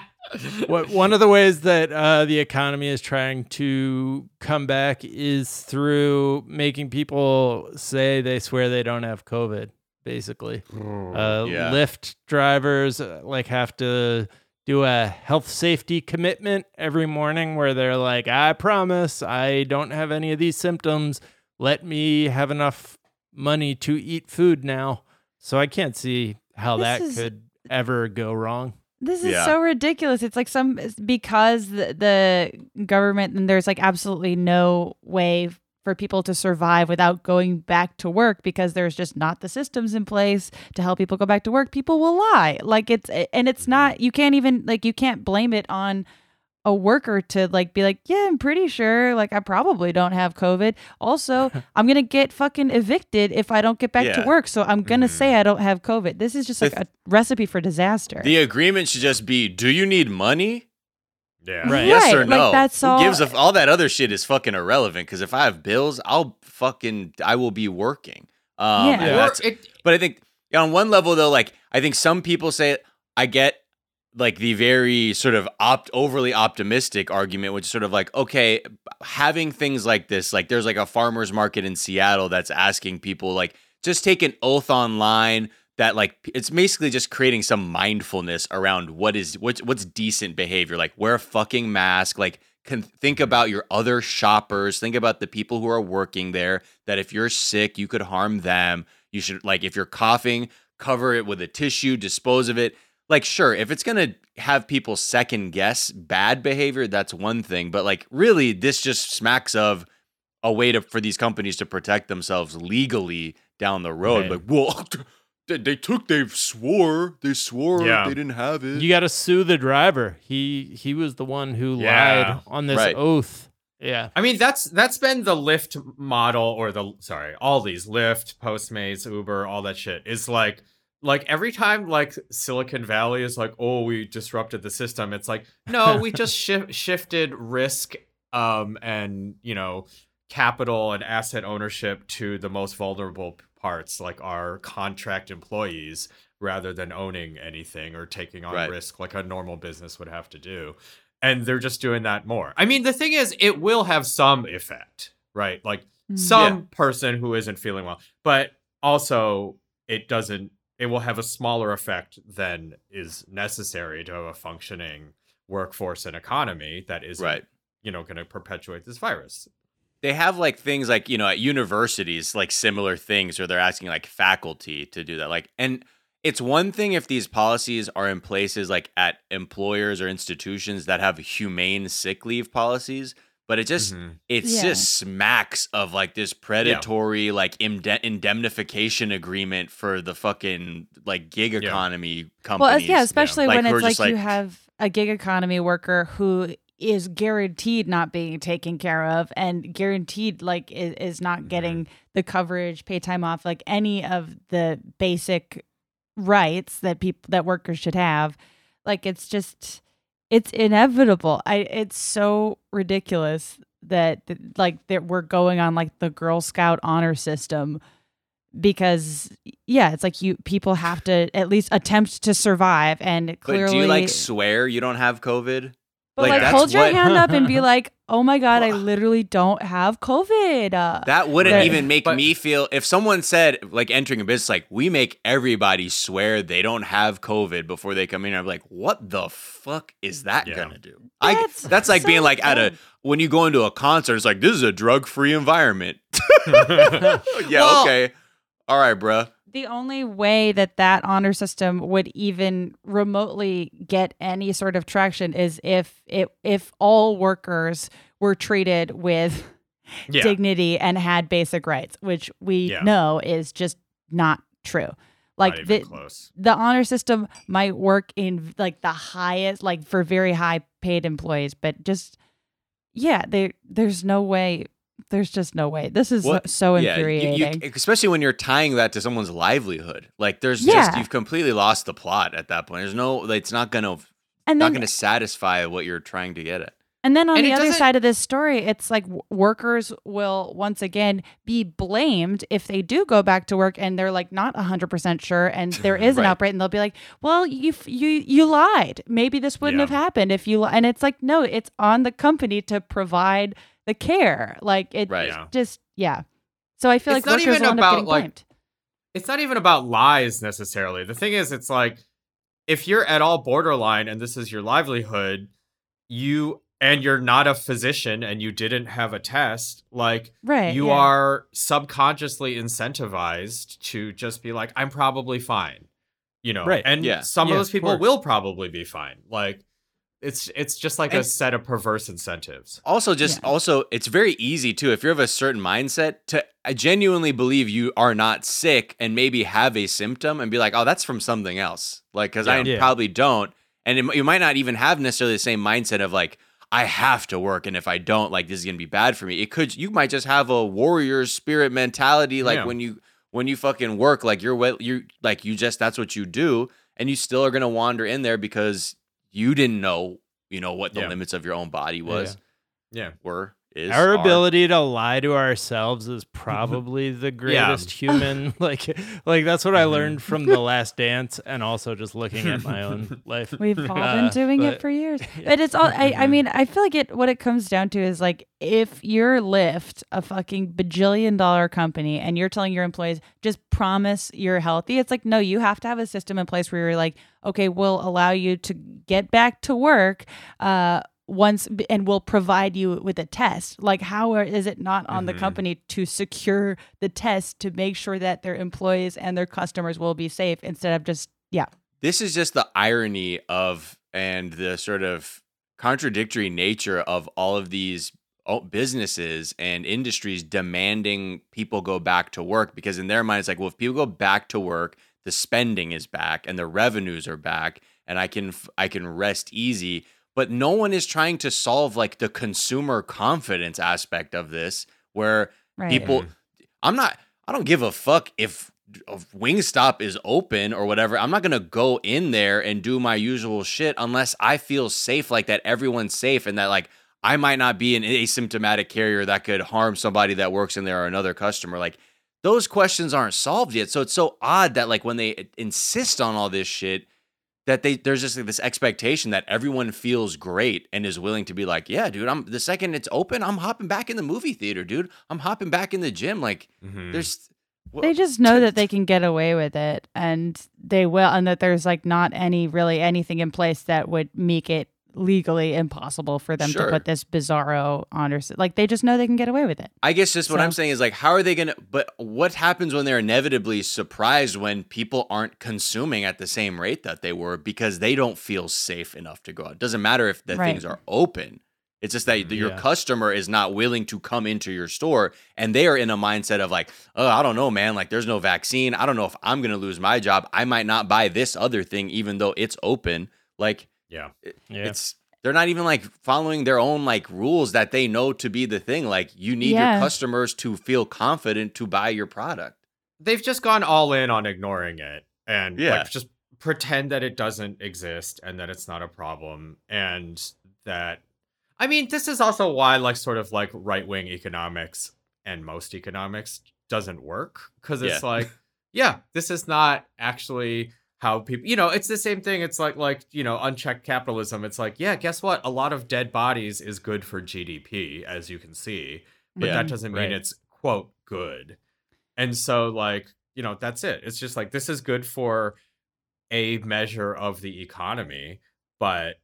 what, one of the ways that uh, the economy is trying to come back is through making people say they swear they don't have COVID, basically. Uh, Yeah. Lyft drivers uh, like have to do a health safety commitment every morning where they're like, I promise I don't have any of these symptoms. Let me have enough money to eat food now. So I can't see how This that is- could ever go wrong. This is Yeah. so ridiculous. It's like some because the, the government and there's like absolutely no way for people to survive without going back to work because there's just not the systems in place to help people go back to work. People will lie. Like it's and it's not you can't even like you can't blame it on a worker to like be like, yeah, I'm pretty sure like I probably don't have COVID. Also, I'm gonna get fucking evicted if I don't get back to work. So I'm gonna mm-hmm. say I don't have COVID. This is just The like a recipe for disaster. The agreement should just be: Do you need money? Yeah. Right. Yes or like, no? that's Who all. gives a f- all that other shit is fucking irrelevant. Because if I have bills, I'll fucking I will be working. Um, Yeah. and it, But I think on one level though, like I think some people say I get like the very sort of opt overly optimistic argument, which is sort of like, okay, having things like this, like there's like a farmer's market in Seattle that's asking people like just take an oath online that like it's basically just creating some mindfulness around what is what's what's decent behavior, like wear a fucking mask, like can think about your other shoppers, think about the people who are working there, that if you're sick, you could harm them. You should like if you're coughing, cover it with a tissue, dispose of it. Like sure, if it's going to have people second guess bad behavior, that's one thing, but like really this just smacks of a way to for these companies to protect themselves legally down the road. Right. Like, well, they, they took. They swore. They swore. Yeah. They didn't have it. You got to sue the driver. He he was the one who Yeah. lied on this Right. oath. Yeah. I mean, that's that's been the Lyft model, or the sorry, all these Lyft, Postmates, Uber, all that shit is like, like every time like Silicon Valley is like, oh, we disrupted the system. It's like, no, we just shi- shifted risk, um, and you know, capital and asset ownership to the most vulnerable parts, like our contract employees, rather than owning anything or taking on Right. risk like a normal business would have to do and they're just doing that more. I mean, the thing is, it will have some effect, right? Like Mm. some person who isn't feeling well, but also it doesn't. It will have a smaller effect than is necessary to have a functioning workforce and economy that isn't, Right. you know, going to perpetuate this virus. They have like things like you know at universities like similar things where they're asking like faculty to do that like and it's one thing if these policies are in places like at employers or institutions that have humane sick leave policies but it just Mhm. it Yeah. just smacks of like this predatory like inde- indemnification agreement for the fucking like gig Yeah. economy Well, companies as- yeah, especially Like, when who are it's like, just you have a gig economy worker who is guaranteed not being taken care of and guaranteed like is, is Mm-hmm. not getting the coverage, pay time off, like any of the basic rights that people that workers should have. Like it's just it's inevitable. I it's so ridiculous that that, like that we're going on like the Girl Scout honor system because yeah, it's like you people have to at least attempt to survive and but do you like swear you don't have covid but like, like, hold your what- hand up and be like, "Oh my god, I literally don't have COVID." Uh, That wouldn't Right. even make But- me feel if someone said like entering a business like we make everybody swear they don't have COVID before they come in. I'm like, what the fuck is that Yeah. gonna do? I That's that's like so being like at a when you go into a concert, it's like this is a drug free environment. yeah, Well- okay. All right, bruh. The only way that that honor system would even remotely get any sort of traction is if it if all workers were treated with Yeah. dignity and had basic rights, which we Yeah. know is just not true. Like the close. the honor system might work in like the highest like for very high paid employees, but just yeah, there there's no way there's just no way. This is What- so Yeah, you- infuriating. you, especially when you're tying that to someone's livelihood. Like there's just you've completely lost the plot at that point. There's no it's not gonna and not gonna satisfy what you're trying to get at. And then on And the other side of this story, it's like workers will once again be blamed if they do go back to work and they're like not 100% sure and there is an Right. outbreak and they'll be like, "Well, you you you lied. Maybe this wouldn't Yeah. have happened if you li-. and it's like, "No, it's on the company to provide the care." Like it Right. Yeah. just yeah. So I feel It's like not workers even will end up about, getting like, blamed. it's not even about lies necessarily. The thing is, it's like if you're at all borderline and this is your livelihood, you and you're not a physician and you didn't have a test, like Right. you yeah. are subconsciously incentivized to just be like, I'm probably fine. You know, Right. and Yeah. some Yeah, of of those people course. will probably be fine. Like it's it's just like a set of perverse incentives. Also, just Yeah. also, it's very easy too if you're of a certain mindset to I genuinely believe you are not sick and maybe have a symptom and be like, oh, that's from something else. Like, because I Yeah. Yeah. probably don't, and it, you might not even have necessarily the same mindset of like. I have to work, and if I don't, like this is gonna be bad for me. It could, you might just have a warrior spirit mentality, like Yeah. when you when you fucking work, like you're well, you like you just that's what you do, and you still are gonna wander in there because you didn't know, you know, what the Yeah. limits of your own body was, Yeah. were, is, Our are. ability to lie to ourselves is probably the greatest human. Like, like that's what I Mhm. learned from the Last Dance, and also just looking at my own life. We've all Uh, been doing it for years. Yeah. But it's all I, I Mhm. mean, I feel like it what it comes down to is like if you're Lyft, a fucking bajillion dollar company, and you're telling your employees just promise you're healthy, it's like, no, you have to have a system in place where you're like, okay, we'll allow you to get back to work. Uh once and we'll provide you with a test like how are, is it not on the Mhm. company to secure the test to make sure that their employees and their customers will be safe instead of just yeah this is just the irony of and the sort of contradictory nature of all of these businesses and industries demanding people go back to work because in their mind it's like well if people go back to work the spending is back and the revenues are back and I can I can rest easy. But no one is trying to solve like the consumer confidence aspect of this where Right. people I'm not I don't give a fuck if if Wingstop is open or whatever. I'm not gonna go in there and do my usual shit unless I feel safe, like that everyone's safe and that like I might not be an asymptomatic carrier that could harm somebody that works in there or another customer. Like those questions aren't solved yet. So it's so odd that like when they insist on all this shit, that they there's just like this expectation that everyone feels great and is willing to be like, yeah, dude, I'm the second it's open, I'm hopping back in the movie theater, dude. I'm hopping back in the gym. Like Mhm. there's They just know that they can get away with it and they will and that there's like not any really anything in place that would make it legally impossible for them Sure. to put this bizarro on or like they just know they can get away with it. I guess just what I'm saying is like, how are they gonna? But what happens when they're inevitably surprised when people aren't consuming at the same rate that they were because they don't feel safe enough to go out? It doesn't matter if the Right. things are open. It's just that your Yeah. customer is not willing to come into your store and they are in a mindset of like, oh, I don't know, man. Like, there's no vaccine. I don't know if I'm gonna lose my job. I might not buy this other thing even though it's open. Like, yeah. Yeah. it's they're not even like following their own like rules that they know to be the thing. Like you need Yeah. your customers to feel confident to buy your product. They've just gone all in on ignoring it and Yeah. like just pretend that it doesn't exist and that it's not a problem and that I mean, this is also why like sort of like right-wing economics and most economics doesn't work cuz it's Yeah. like yeah, this is not actually how people you know it's the same thing it's like like you know unchecked capitalism it's like yeah guess what? A lot of dead bodies is good for gdp as you can see but Yeah, that doesn't mean right. it's quote good. And so like you know that's it. It's just like this is good for a measure of the economy but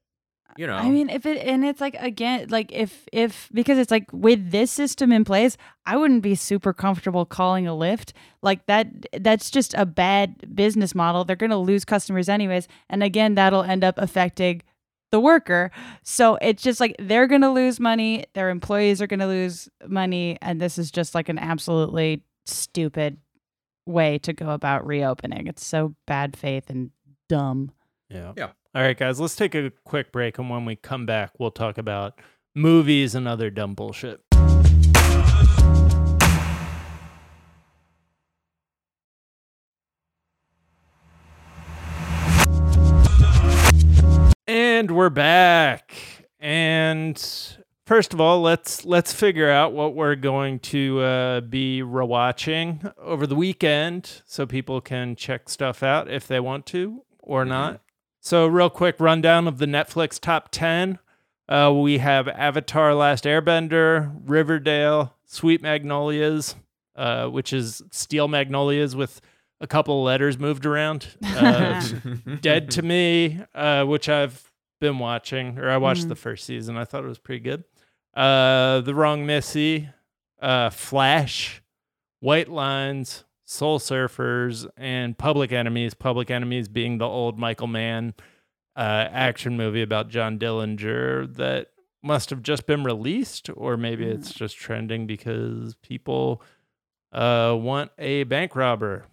you know I mean, if it and it's like again, like if if because it's like with this system in place, I wouldn't be super comfortable calling a Lyft. Like that that's just a bad business model. They're going to lose customers anyways, and again, that'll end up affecting the worker. So it's just like they're going to lose money, their employees are going to lose money, and this is just like an absolutely stupid way to go about reopening. It's so bad faith and dumb. Yeah. Yeah. All right, guys, let's take a quick break. And when we come back, we'll talk about movies and other dumb bullshit. And we're back. And first of all, let's let's figure out what we're going to uh, be rewatching over the weekend, so people can check stuff out if they want to or not. So, real quick rundown of the Netflix top ten. Uh, we have Avatar: Last Airbender, Riverdale, Sweet Magnolias, uh, which is Steel Magnolias with a couple of letters moved around. Uh, Dead to Me, uh, which I've been watching, or I watched Mhm. the first season. I thought it was pretty good. Uh, the Wrong Missy, uh, Flash, White Lines, Soul Surfers, and Public Enemies. Public Enemies being the old Michael Mann uh, action movie about John Dillinger that must have just been released, or maybe Mm. it's just trending because people uh, want a bank robber.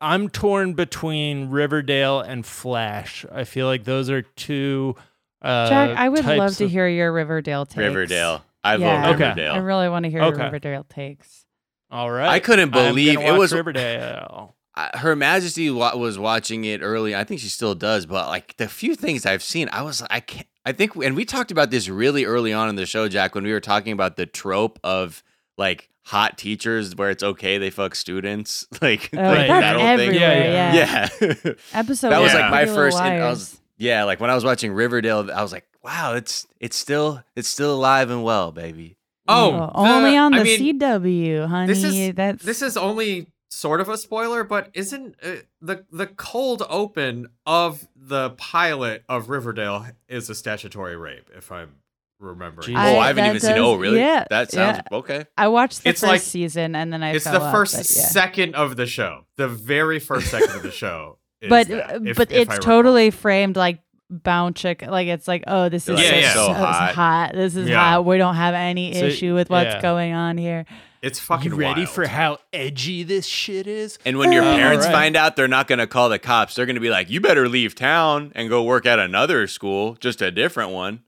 I'm torn between Riverdale and Flash. I feel like those are two. Uh, Jack, I would love types to of- hear your Riverdale takes. Riverdale. I Yeah. vote Okay. Riverdale. I really want to hear your Riverdale takes. All right. I couldn't I'm believe it was Riverdale. Her Majesty was watching it early. I think she still does, but like the few things I've seen, I was I can't. I think, and we talked about this really early on in the show, Jack, when we were talking about the trope of like hot teachers where it's okay they fuck students, like, Oh, like that whole everywhere. thing. Yeah, Yeah. Yeah, Episode. that was Yeah. like my first. and I was yeah, like when I was watching Riverdale, I was like, wow, it's it's still it's still alive and well, baby. Oh Oh, only on the I mean, CW, honey. this is That's this is only sort of a spoiler, but isn't uh, the the cold open of the pilot of Riverdale is a statutory rape, if I'm remembering. Jeez. I- oh, I haven't that even seen. Oh, really? yeah, that sounds yeah. okay. I watched the It's first like- season and then I it's fell the first but yeah. second of the show, the very first second of the show. is but that, uh, if- but if it's totally framed like bound chick like it's like oh this is Yeah, so, yeah. so so hot. hot this is Yeah. hot we don't have any So- issue with what's yeah. going on here It's fucking you ready wild. for how edgy this shit is? And when your Oh, parents right. find out, they're not going to call the cops. They're going to be like, you better leave town and go work at another school, just a different one.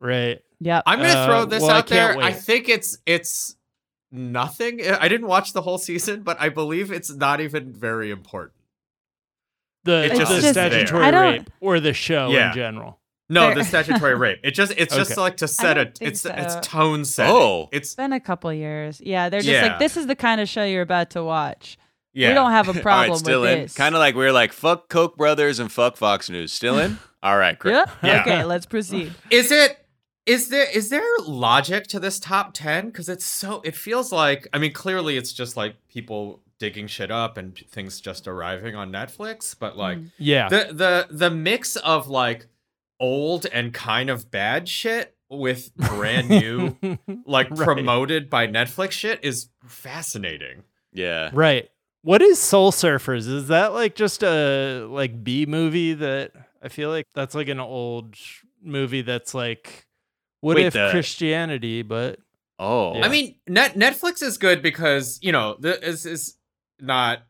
Right. Yep. I'm gonna Uh, throw this well, I out there. can't I wait. think it's it's nothing. I didn't watch the whole season, but I believe it's not even very important. The, It just the is there. statutory I don't- rape or the show Yeah. in general. No, There- the statutory rape. It just it's just like to set a it's so. it's tone set. Oh. it's been a couple years. Yeah, they're just Yeah. like, this is the kind of show you're about to watch. yeah. We don't have a All problem right, still with in. this. Kind of like we are like, fuck Koch brothers and fuck Fox News. Still in? All right, great. Yep. Yeah. Okay, let's proceed. Is it is there is there logic to this top 10 cuz it's so it feels like I mean clearly it's just like people digging shit up and things just arriving on Netflix, but like Mm. Yeah. the the the mix of like old and kind of bad shit with brand new like Right. promoted by Netflix shit is fascinating. Yeah. Right. What is Soul Surfers? Is that like just a like B movie that I feel like that's like an old movie that's like what Wait, if the- Christianity, but Oh. Yeah. I mean, Net Netflix is good because you know this is not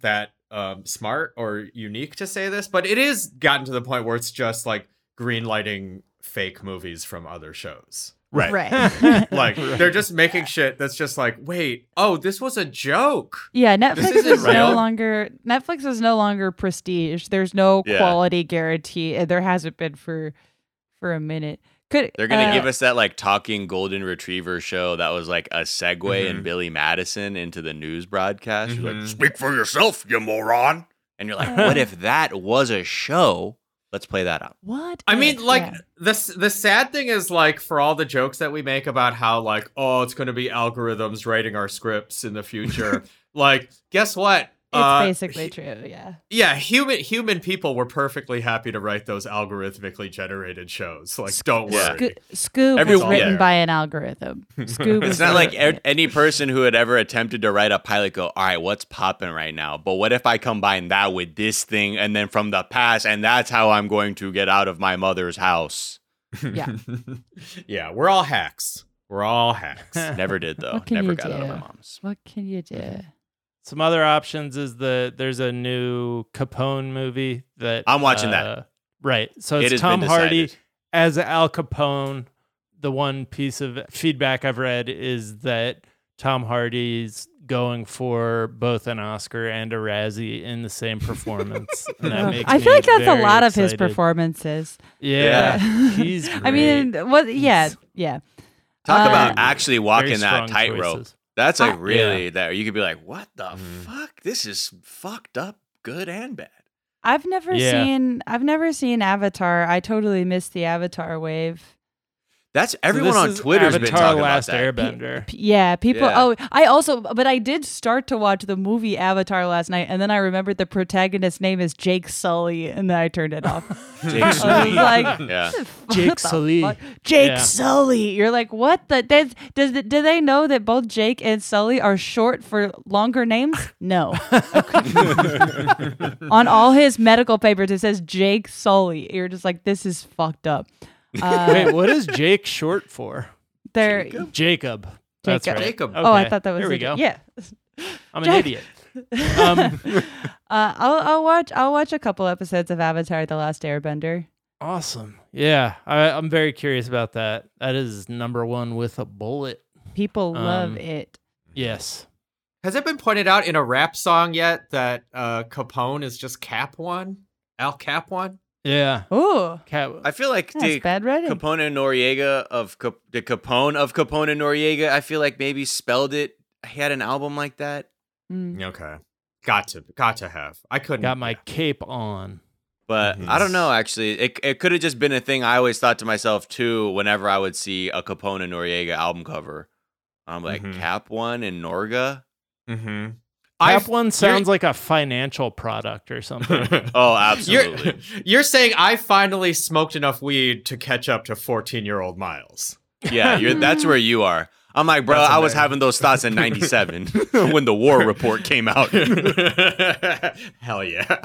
that um, smart or unique to say this, but it is gotten to the point where it's just like greenlighting fake movies from other shows. right. Right. Like they're just making shit that's just like, wait, oh, this was a joke. Yeah, Netflix isn't is no longer Netflix is no longer prestige. There's no Yeah. quality guarantee. There hasn't been for for a minute. Could They're gonna uh, give us that like talking golden retriever show that was like a segue Mhm. in Billy Madison into the news broadcast. She's Mhm. like, "Speak for yourself, you moron!" And you're like, "What if that was a show?" Let's play that out. what? I mean, like Yeah. the the sad thing is like for all the jokes that we make about how like oh it's going to be algorithms writing our scripts in the future. like, guess what? It's Uh, basically hu- true. Yeah. Yeah, human human people were perfectly happy to write those algorithmically generated shows. Like, don't Yeah. worry. Sco- Scoob Everyone- was written yeah. by an algorithm. Scoob It's not like written- a- any person who had ever attempted to write a pilot go, all right, what's popping right now? But what if I combine that with this thing and then from the past, and that's how I'm going to get out of my mother's house? Yeah. yeah, we're all hacks. We're all hacks. Never did though. Never you got out of my mom's. what can you do? Some other options is the there's a new Capone movie that I'm watching that. uh, Right. So it's has Tom Hardy as Al Capone. The one piece of feedback I've read is that Tom Hardy's going for both an Oscar and a Razzie in the same performance. and that makes I feel like that's a very lot of his performances. Yeah, Yeah. he's. I mean, what? Yeah, yeah. Talk Uh, about actually walking that tightrope. Choices. That's like I- really that you could be like, what the Mhm. fuck? This is fucked up, good and bad. I've never Yeah. seen. I've never seen Avatar. I totally missed the Avatar wave. That's everyone this on is Twitter's Avatar: been talking Last about that. Airbender. P- yeah, people. Yeah. Oh, I also, but I did start to watch the movie Avatar last night, and then I remembered the protagonist's name is Jake Sully, and then I turned it off. Jake Sully. like, Yeah. Jake Sully. fuck? Jake Yeah. Sully. You're like, what the? Does, does do they know that both Jake and Sully are short for longer names? No. On all his medical papers, it says Jake Sully. You're just like, this is fucked up. Uh, Wait, what is Jake short for? they're, Jacob. That's Jacob. right. Jacob. Oh, I thought that was There we a- go. Yeah. I'm an Jack- idiot. Um, uh, I'll I'll watch I'll watch a couple episodes of Avatar: The Last Airbender. Awesome. Yeah, I, I'm very curious about that. That is number one with a bullet. People love Um, it. Yes. Has it been pointed out in a rap song yet that uh, Capone is just Cap One? Al Cap One? Yeah. Ooh, Cat. I feel like that's the bad writing. Capone and Noreaga of Cap- the Capone of Capone and Noreaga, I feel like maybe spelled it. He had an album like that. Mm. Okay. Got to got to have. I couldn't got my cape on. But Mhm. I don't know. Actually, it it could have just been a thing. I always thought to myself too. Whenever I would see a Capone and Noreaga album cover, I'm like Mhm. Cap One and Norga. Mm-hmm. Cap one sounds like a financial product or something. Oh, absolutely. You're, you're saying I finally smoked enough weed to catch up to 14 year old Miles. yeah, you're, that's where you are. I'm like, bro, I was having those thoughts in '97 when the war report came out. Hell yeah.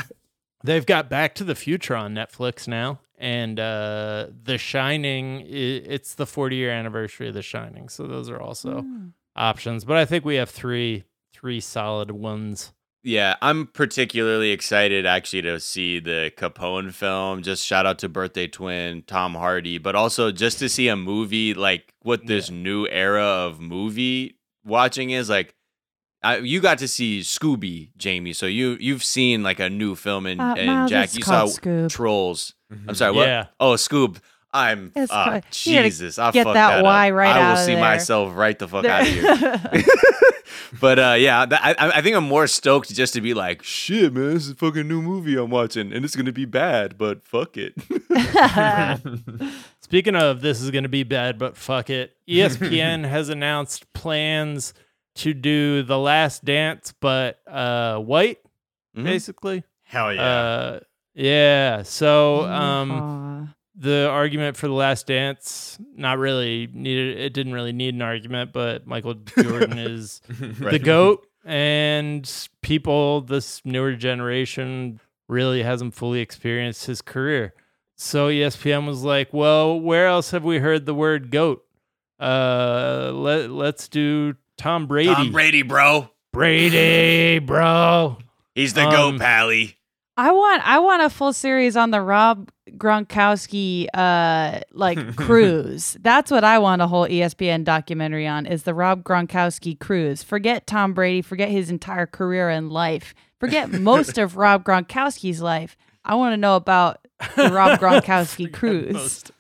They've got Back to the Future on Netflix now, and uh, The Shining. it's the 40 year anniversary of The Shining, so those are also Mm. options, but I think we have three three solid ones. Yeah, I'm particularly excited actually to see the Capone film. Just shout out to birthday twin Tom Hardy, but also just to see a movie like what this new era of movie watching is like. I, you got to see Scooby, Jamie. So you you've seen like a new film, and, Uh, and Miles, Jack, you saw Scoob. Trolls. I'm sorry, what? Yeah. Oh, Scoob. I'm It's uh, fine. Jesus. I get fucked that up. Y right I will out of see there. myself right the fuck out of here. but uh, yeah, that, I, I think I'm more stoked just to be like, shit, man, this is a fucking new movie I'm watching, and it's gonna be bad, but fuck it. Speaking of this is going to be bad, but fuck it. ESPN has announced plans to do The Last Dance, but uh, white, Mhm. basically. Hell yeah. Uh, yeah. So um, Aw. The argument for The Last Dance not really needed. It didn't really need an argument, but Michael Jordan is the goat, and people this newer generation really hasn't fully experienced his career. So ESPN was like, "Well, where else have we heard the word goat? Uh, let let's do Tom Brady. Tom Brady, bro. Brady, bro. He's the Um, goat, Pally. I want I want a full series on the Rob Gronkowski uh like cruise. That's what I want a whole ESPN documentary on is the Rob Gronkowski cruise. Forget Tom Brady, forget his entire career and life. Forget most of Rob Gronkowski's life. I want to know about the Rob Gronkowski cruise. Most-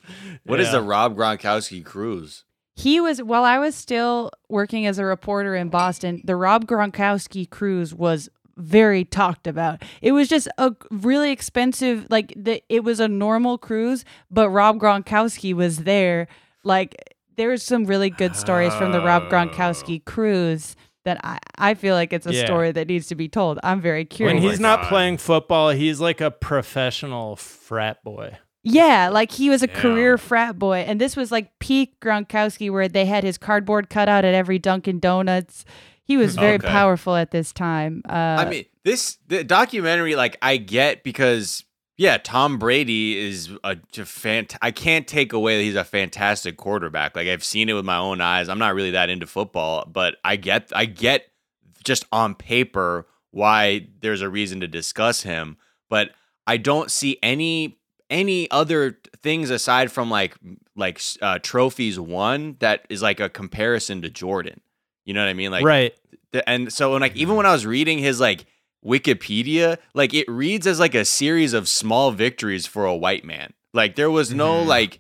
What is Yeah. the Rob Gronkowski cruise? He was while I was still working as a reporter in Boston, the Rob Gronkowski cruise was very talked about. It was just a really expensive like the it was a normal cruise, but Rob Gronkowski was there. Like there's some really good stories from the Rob Gronkowski oh. cruise that I, I feel like it's a Yeah. story that needs to be told. I'm very curious. When oh my he's not God. playing football, he's like a professional frat boy. Yeah, like he was a Yeah. career frat boy, and this was like peak Gronkowski, where they had his cardboard cutout at every Dunkin' Donuts. He was very Okay. powerful at this time. Uh, I mean, this the documentary, like I get because yeah, Tom Brady is a fant. I can't take away that he's a fantastic quarterback. Like I've seen it with my own eyes. I'm not really that into football, but I get, I get just on paper why there's a reason to discuss him. But I don't see any any other things aside from like like uh, trophies won that is like a comparison to Jordan. You know what I mean? Like right. the- and so when like even when I was reading his like Wikipedia, like it reads as like a series of small victories for a white man. Like there was no Mhm. like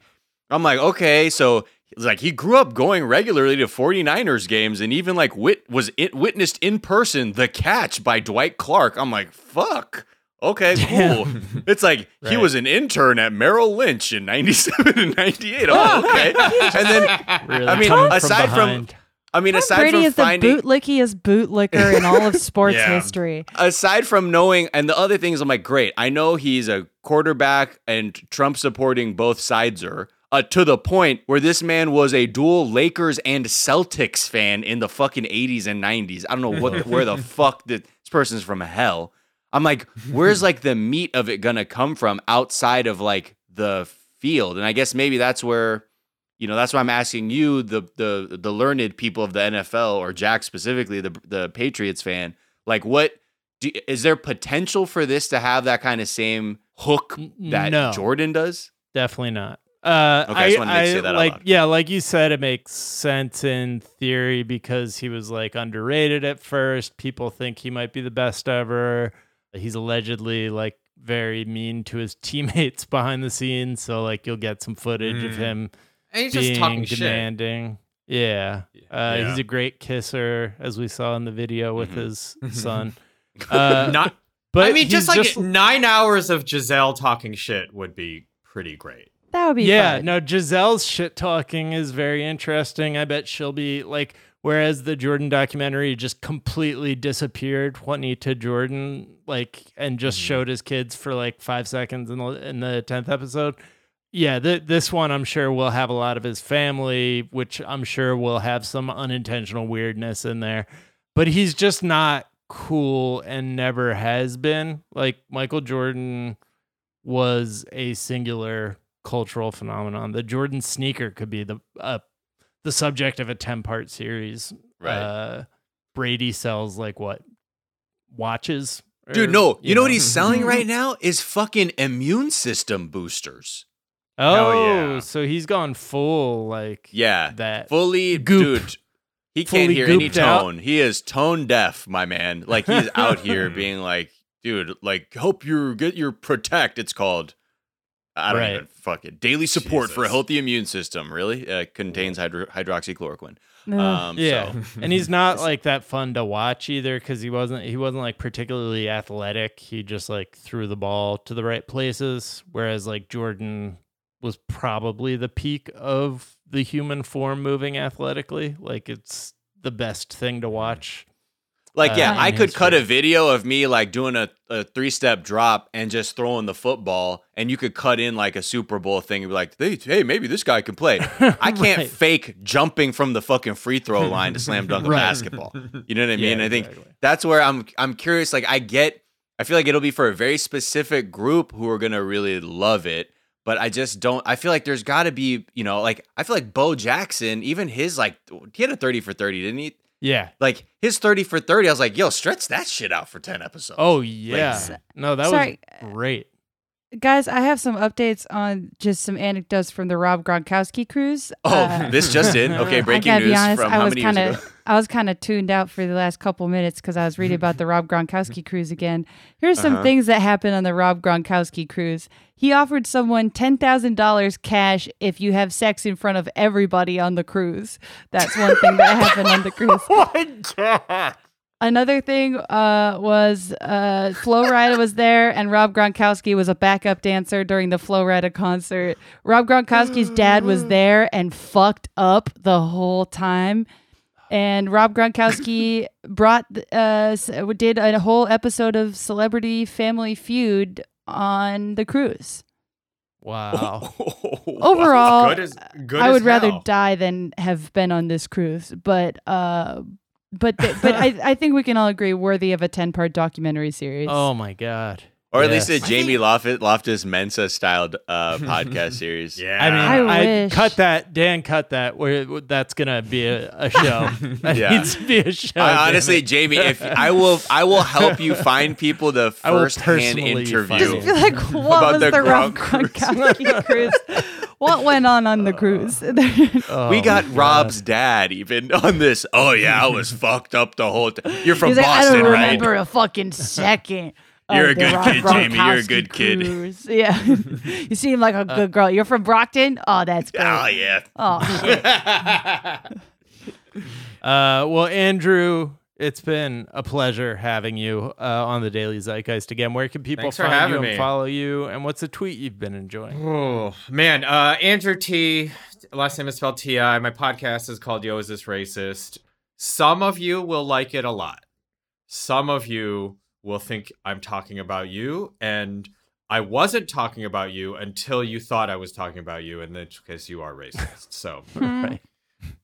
I'm like, okay, so like he grew up going regularly to 49ers games and even like wit was it witnessed in person the catch by Dwight Clark. I'm like, fuck. Okay, cool. It's like he was an intern at Merrill Lynch in 97 and 98. Oh, okay. and then Really I mean, from aside from- behind. I mean, Tom aside Brady from is the bootlickiest bootlicker in all of sports Yeah. history. aside from knowing and the other things i'm like great i know he's a quarterback and trump supporting both sides are uh, to the point where this man was a dual lakers and celtics fan in the fucking 80s and 90s i don't know what where the fuck this person's from hell i'm like where's like the meat of it gonna come from outside of like the field and i guess maybe that's where you know that's why I'm asking you, the the the learned people of the NFL or Jack specifically, the the Patriots fan, like what do, is there potential for this to have that kind of same hook that no. Jordan does? Definitely not. Uh, Okay, I I, just wanted to I- say that out like loud. yeah, like you said, it makes sense in theory because he was like underrated at first. People think he might be the best ever. He's allegedly like very mean to his teammates behind the scenes, so like you'll get some footage of Mm. him and he's being just talking shit. demanding. Yeah, uh, Yeah. he's a great kisser, as we saw in the video with Mhm. his son. Uh, Not, but I mean, just he's like nine hours of Gisele talking shit would be pretty great. That would be yeah, fun. no, Gisele's shit talking is very interesting. I bet she'll be like, whereas the Jordan documentary just completely disappeared Juanita Jordan, like, and just Mhm. showed his kids for like five seconds in the in the tenth episode. Yeah, th- this one I'm sure will have a lot of his family, which I'm sure will have some unintentional weirdness in there. But he's just not cool and never has been. Like Michael Jordan was a singular cultural phenomenon. The Jordan sneaker could be the uh, the subject of a 10 part series Right. Uh, Brady sells like what watches. Dude, no. You, know, what he's selling right now is fucking immune system boosters. Oh, yeah. so he's gone full like Yeah. that. Fully, Goop. dude. He Fully can't hear any gooped out. tone. He is tone deaf, my man. Like he's out here being like, dude, like hope you get your protect. It's called. I don't Right. even it. daily support for a healthy immune system. Really, uh, contains hydro- hydroxychloroquine. Ugh. Um, yeah, so- and he's not like that fun to watch either because he wasn't he wasn't like particularly athletic. He just like threw the ball to the right places, whereas like Jordan was probably the peak of the human form moving athletically. Like it's the best thing to watch. Like, yeah, uh, I in could cut a video of me like doing a, a three step drop and just throwing the football, and you could cut in like a Super Bowl thing and be like, hey, hey maybe this guy can play. I can't Right. fake jumping from the fucking free throw line to slam dunk a Right. basketball. You know what I mean? Yeah, I think exactly. that's where I'm I'm curious. Like, I get, I feel like it'll be for a very specific group who are gonna really love it. But I just don't. I feel like there's got to be, you know, like I feel like Bo Jackson, even his like, he had a thirty for thirty, didn't he? Yeah. Like his 30 for 30, I was like, yo, stretch that shit out for 10 episodes. Oh yeah. no, that Sorry. was great. Guys, I have some updates on just some anecdotes from the Rob Gronkowski cruise. Oh, Uh, this just in. Okay, I breaking gotta news be honest, from I how was many kind years of ago? I was kind of tuned out for the last couple minutes because I was reading about the Rob Gronkowski cruise again. Here's some Uh-huh. things that happened on the Rob Gronkowski cruise. He offered someone ten thousand dollars cash if you have sex in front of everybody on the cruise. That's one thing that happened on the cruise. Another thing uh, was uh, Flo Rida was there, and Rob Gronkowski was a backup dancer during the Flo Rida concert. Rob Gronkowski's dad was there and fucked up the whole time. And Rob Gronkowski brought uh, did a whole episode of Celebrity Family Feud on the cruise. Wow. Overall, good as good I as would rather die than have been on this cruise. But uh, but th- but I I think we can all agree worthy of a ten part documentary series. oh my god. Or at least a Jamie Loftus, Loftus Mensa styled uh, podcast series. Yeah. I mean, I I, cut that. Dan, cut that. Where that's gonna be a, a show. That Yeah. needs to be a show. I, honestly. Jamie, if I will, I will help you find people the I will first hand interview. find just feel like what About was the the, Rob Gronk cruise. Cruise? What went on on the cruise? Oh we got my God. Rob's dad even on this. Oh yeah, I was fucked up the whole time. You're from He's like, I Boston, don't right? remember a fucking second. Of You're a good Rob kid, Jamie. You're a good kid. cruise. Yeah, you seem like a good girl. You're from Brockton. Oh, that's great. Oh yeah. Oh shit. Uh, well, Andrew, it's been a pleasure having you uh, on the Daily Zeitgeist again. Where can people Thanks find having you me. and follow you? And what's a tweet you've been enjoying? Oh man, uh, Andrew T. Last name is spelled T I. My podcast is called Yo Is This Racist. Some of you will like it a lot. Some of you will think I'm talking about you, and I wasn't talking about you until you thought I was talking about you, in which case you are racist. So, Right.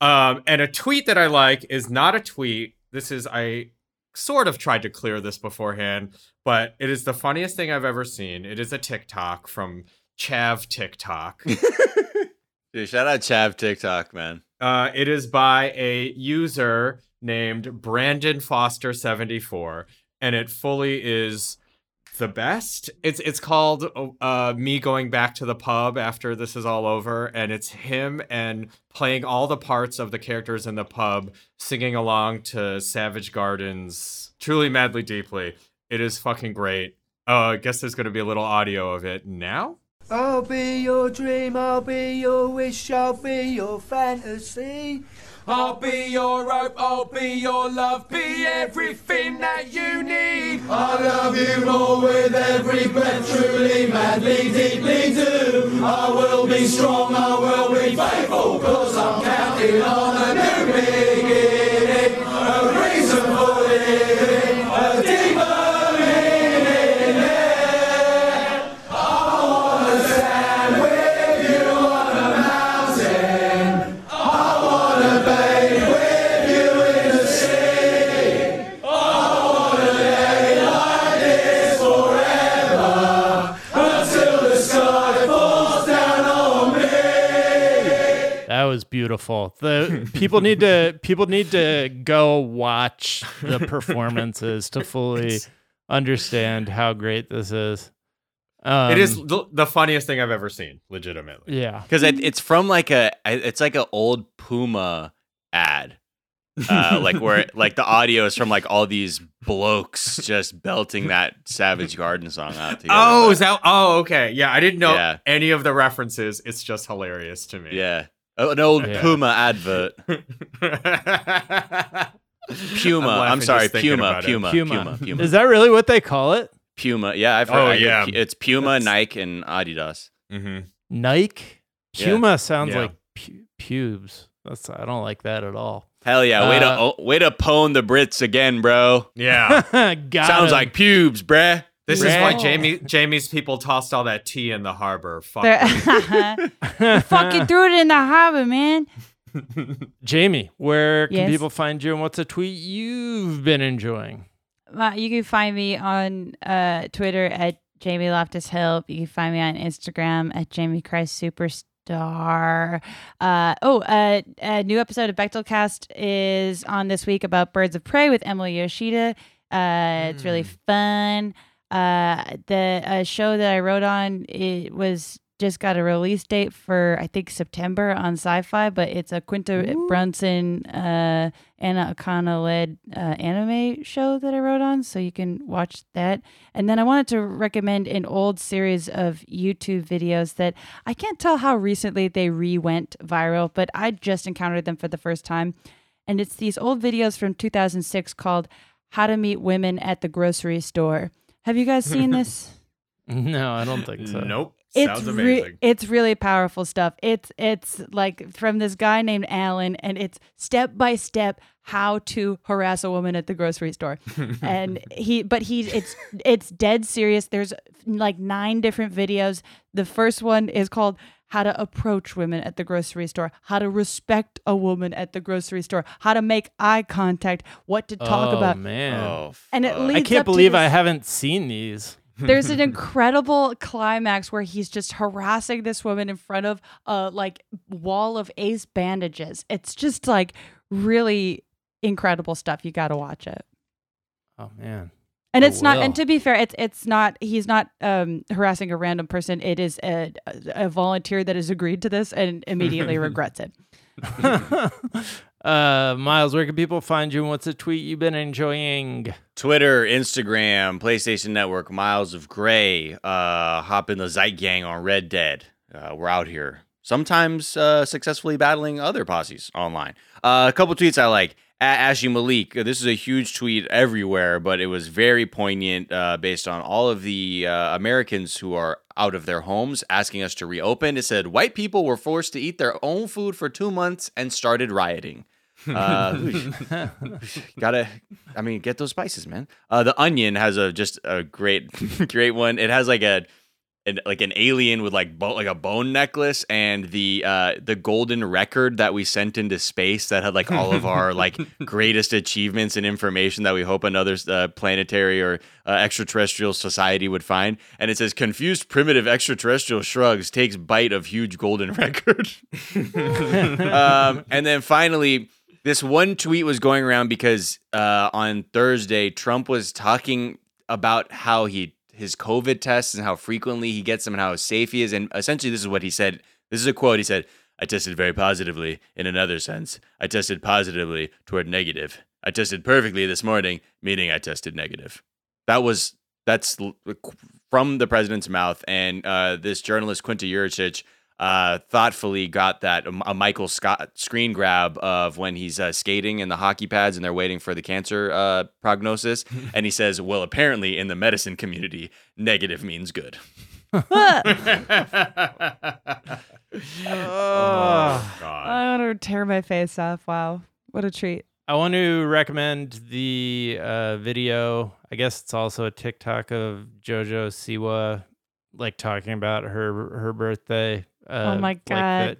um, and a tweet that I like is not a tweet. This is I sort of tried to clear this beforehand, but it is the funniest thing I've ever seen. It is a TikTok from Chav TikTok. Dude, shout out Chav TikTok, man. Uh, it is by a user named Brandon Foster 74, and it fully is the best. It's it's called uh, me going back to the pub after this is all over, and it's him and playing all the parts of the characters in the pub, singing along to Savage Gardens, truly madly deeply. It is fucking great. Oh, I guess there's gonna be a little audio of it now. I'll be your dream, I'll be your wish, I'll be your fantasy. I'll be your hope, I'll be your love, be everything that you need. I love you more with every breath, truly, madly, deeply do. I will be strong, I will be faithful, cause I'm counting on a new beginning. Was beautiful. The people need to people need to go watch the performances to fully understand how great this is. Um, it is the, the funniest thing I've ever seen, legitimately. Yeah. because it, it's from like a it's like an old Puma ad, uh, like where like the audio is from like all these blokes just belting that Savage Garden song out together. Oh, But- is that? Oh, okay. Yeah, I didn't know Yeah. any of the references. It's just hilarious to me. yeah, an old Yeah. Puma advert. Puma. I'm, laughing sorry, Puma. Puma, Puma. Puma, Puma, Is that really what they call it? Puma. Yeah, I've heard. Oh, I yeah. It's Puma, Nike, and Adidas. hmm Nike? Yeah. Puma sounds Yeah. like pu- pubes. That's I don't like that at all. Hell yeah, way to oh, way to pwn the Brits again, bro. Yeah. Got Sounds him. like pubes, bruh. This is why Jamie Jamie's people tossed all that tea in the harbor. Fuck. They're- fucking threw it in the harbor, man. Jamie, where can Yes? people find you and what's a tweet you've been enjoying? Uh, you can find me on uh, Twitter at Jamie Loftus Hill. You can find me on Instagram at Jamie Christ Superstar. Uh, oh, uh, a new episode of Bechdelcast is on this week about Birds of Prey with Emily Yoshida. Uh, It's really fun. Uh, the uh, show that I wrote on it was just got a release date for I think September on Syfy, but it's a Quinta Brunson, uh, Anna Akana led uh, anime show that I wrote on, so you can watch that. And then I wanted to recommend an old series of YouTube videos that I can't tell how recently they re-went viral, but I just encountered them for the first time, and it's these old videos from 2006 called "How to Meet Women at the Grocery Store." Have you guys seen this? No, I don't think so. Nope. it's Sounds re- amazing. it's really powerful stuff. It's it's like from this guy named Alan, and it's step by step how to harass a woman at the grocery store. and he, but he, it's it's dead serious. There's like nine different videos. The first one is called how to approach women at the grocery store, how to respect a woman at the grocery store, how to make eye contact, what to talk oh, about. man. Oh, And it fuck. leads I can't up to believe I haven't seen these. there's an incredible climax where he's just harassing this woman in front of a like wall of ace bandages. It's just like really incredible stuff. You got to watch it. Oh man. And I it's not will. and to be fair, it's it's not he's not um harassing a random person. It is a a volunteer that has agreed to this and immediately regrets it. uh, Miles, where can people find you and what's a tweet you've been enjoying? Twitter, Instagram, PlayStation Network, Miles of Gray, uh, hop in the Zeit Gang on Red Dead. Uh, we're out here. Sometimes uh, successfully battling other posses online. Uh, a couple tweets I like. At Ashley Malik, uh, this is a huge tweet everywhere, but it was very poignant uh, based on all of the uh, Americans who are out of their homes asking us to reopen. It said, White people were forced to eat their own food for two months and started rioting. Uh, gotta, I mean, get those spices, man. Uh, the Onion has a just a great, great one. It has like a, an, like an alien with like bo- like a bone necklace and the uh the golden record that we sent into space that had like all of our like greatest achievements and information that we hope another uh, planetary or uh, extraterrestrial society would find. And it says confused primitive extraterrestrial shrugs takes bite of huge golden record. um, and then finally, this one tweet was going around because uh, on Thursday, Trump was talking about how he his COVID tests and how frequently he gets them and how safe he is. And essentially, this is what he said. This is a quote. He said, "I tested very positively in another sense. I tested positively toward negative. I tested perfectly this morning, meaning I tested negative." That was that's from the president's mouth. And uh, this journalist Quinta Jurecic uh, thoughtfully got that um, a Michael Scott screen grab of when he's uh, skating in the hockey pads and they're waiting for the cancer uh, prognosis, and he says, "Well, apparently in the medicine community, negative means good." oh God. I want to tear my face off. Wow. What a treat. I want to recommend the uh, video. I guess it's also a TikTok of JoJo Siwa, like talking about her her birthday. Uh, Oh my God. that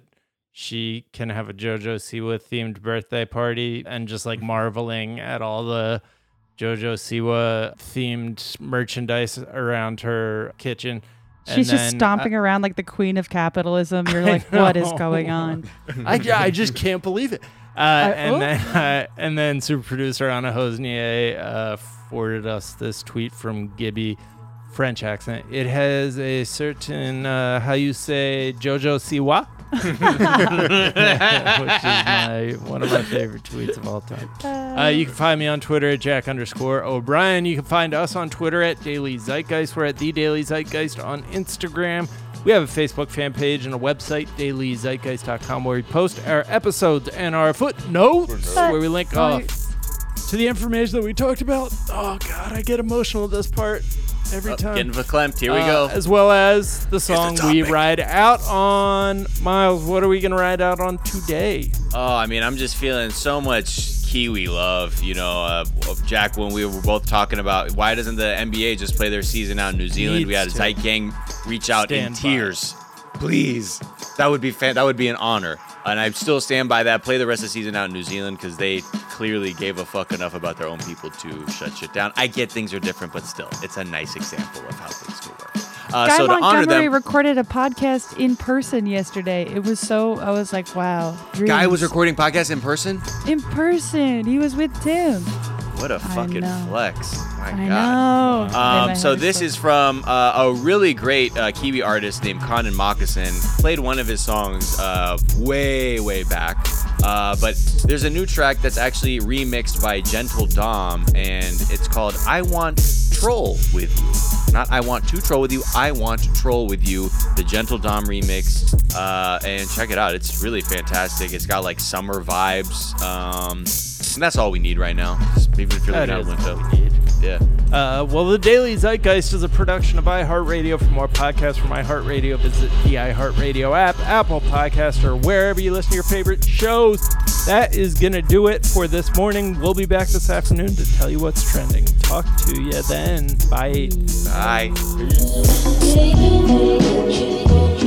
she can have a JoJo Siwa themed birthday party, and just like marveling at all the JoJo Siwa themed merchandise around her kitchen. And She's just uh, stomping around like the queen of capitalism. You're like, what is going on? I, I just can't believe it. Uh, and oh. then uh, and then super producer Anna Hosnier uh, forwarded us this tweet from Gibby, French accent. It has a certain uh, how you say Jojo Siwa, which is my one of my favorite tweets of all time. Uh, you can find me on Twitter at Jack underscore O'Brien. You can find us on Twitter at Daily Zeitgeist. We're at The Daily Zeitgeist on Instagram. We have a Facebook fan page and a website, dailyzeitgeist.com, where we post our episodes and our footnotes, where we link off to the information that we talked about. Oh, God, I get emotional at this part every Oh, time. getting verklempt. Here we Uh, go. As well as the song we ride out on. Miles, what are we going to ride out on today? Oh, I mean, I'm just feeling so much Kiwi love. You know, uh, Jack, when we were both talking about why doesn't the NBA just play their season out in New Zealand? we had Needs a. Zeit gang reach out in by. tears. Please, that would be fan- that would be an honor, and I still stand by that. Play the rest of the season out in New Zealand because they clearly gave a fuck enough about their own people to shut shit down. I get things are different, but still, it's a nice example of how things can work. Uh, Guy so to honor Montgomery them, recorded a podcast in person yesterday. It was so I was like, wow. guy was recording podcast in person. in person. He was with Tim. What a fucking flex! My I God. know. Um, so this is from uh, a really great uh, Kiwi artist named Connan Mockasin. Played one of his songs uh, way, way back. Uh, but there's a new track that's actually remixed by Gentle Dom, and it's called "I Want Troll with You." Not "I Want to Troll with You." I want to troll with you. The Gentle Dom remix, uh, and check it out. It's really fantastic. It's got like summer vibes. Um, and that's all we need right now. Just Even if you're That living out window. we need. Yeah. Uh, well, the Daily Zeitgeist is a production of iHeartRadio. For more podcasts from iHeartRadio, visit the iHeartRadio app, Apple Podcast, or wherever you listen to your favorite shows. That is going to do it for this morning. We'll be back this afternoon to tell you what's trending. Talk to you then. Bye. Bye. Thank you.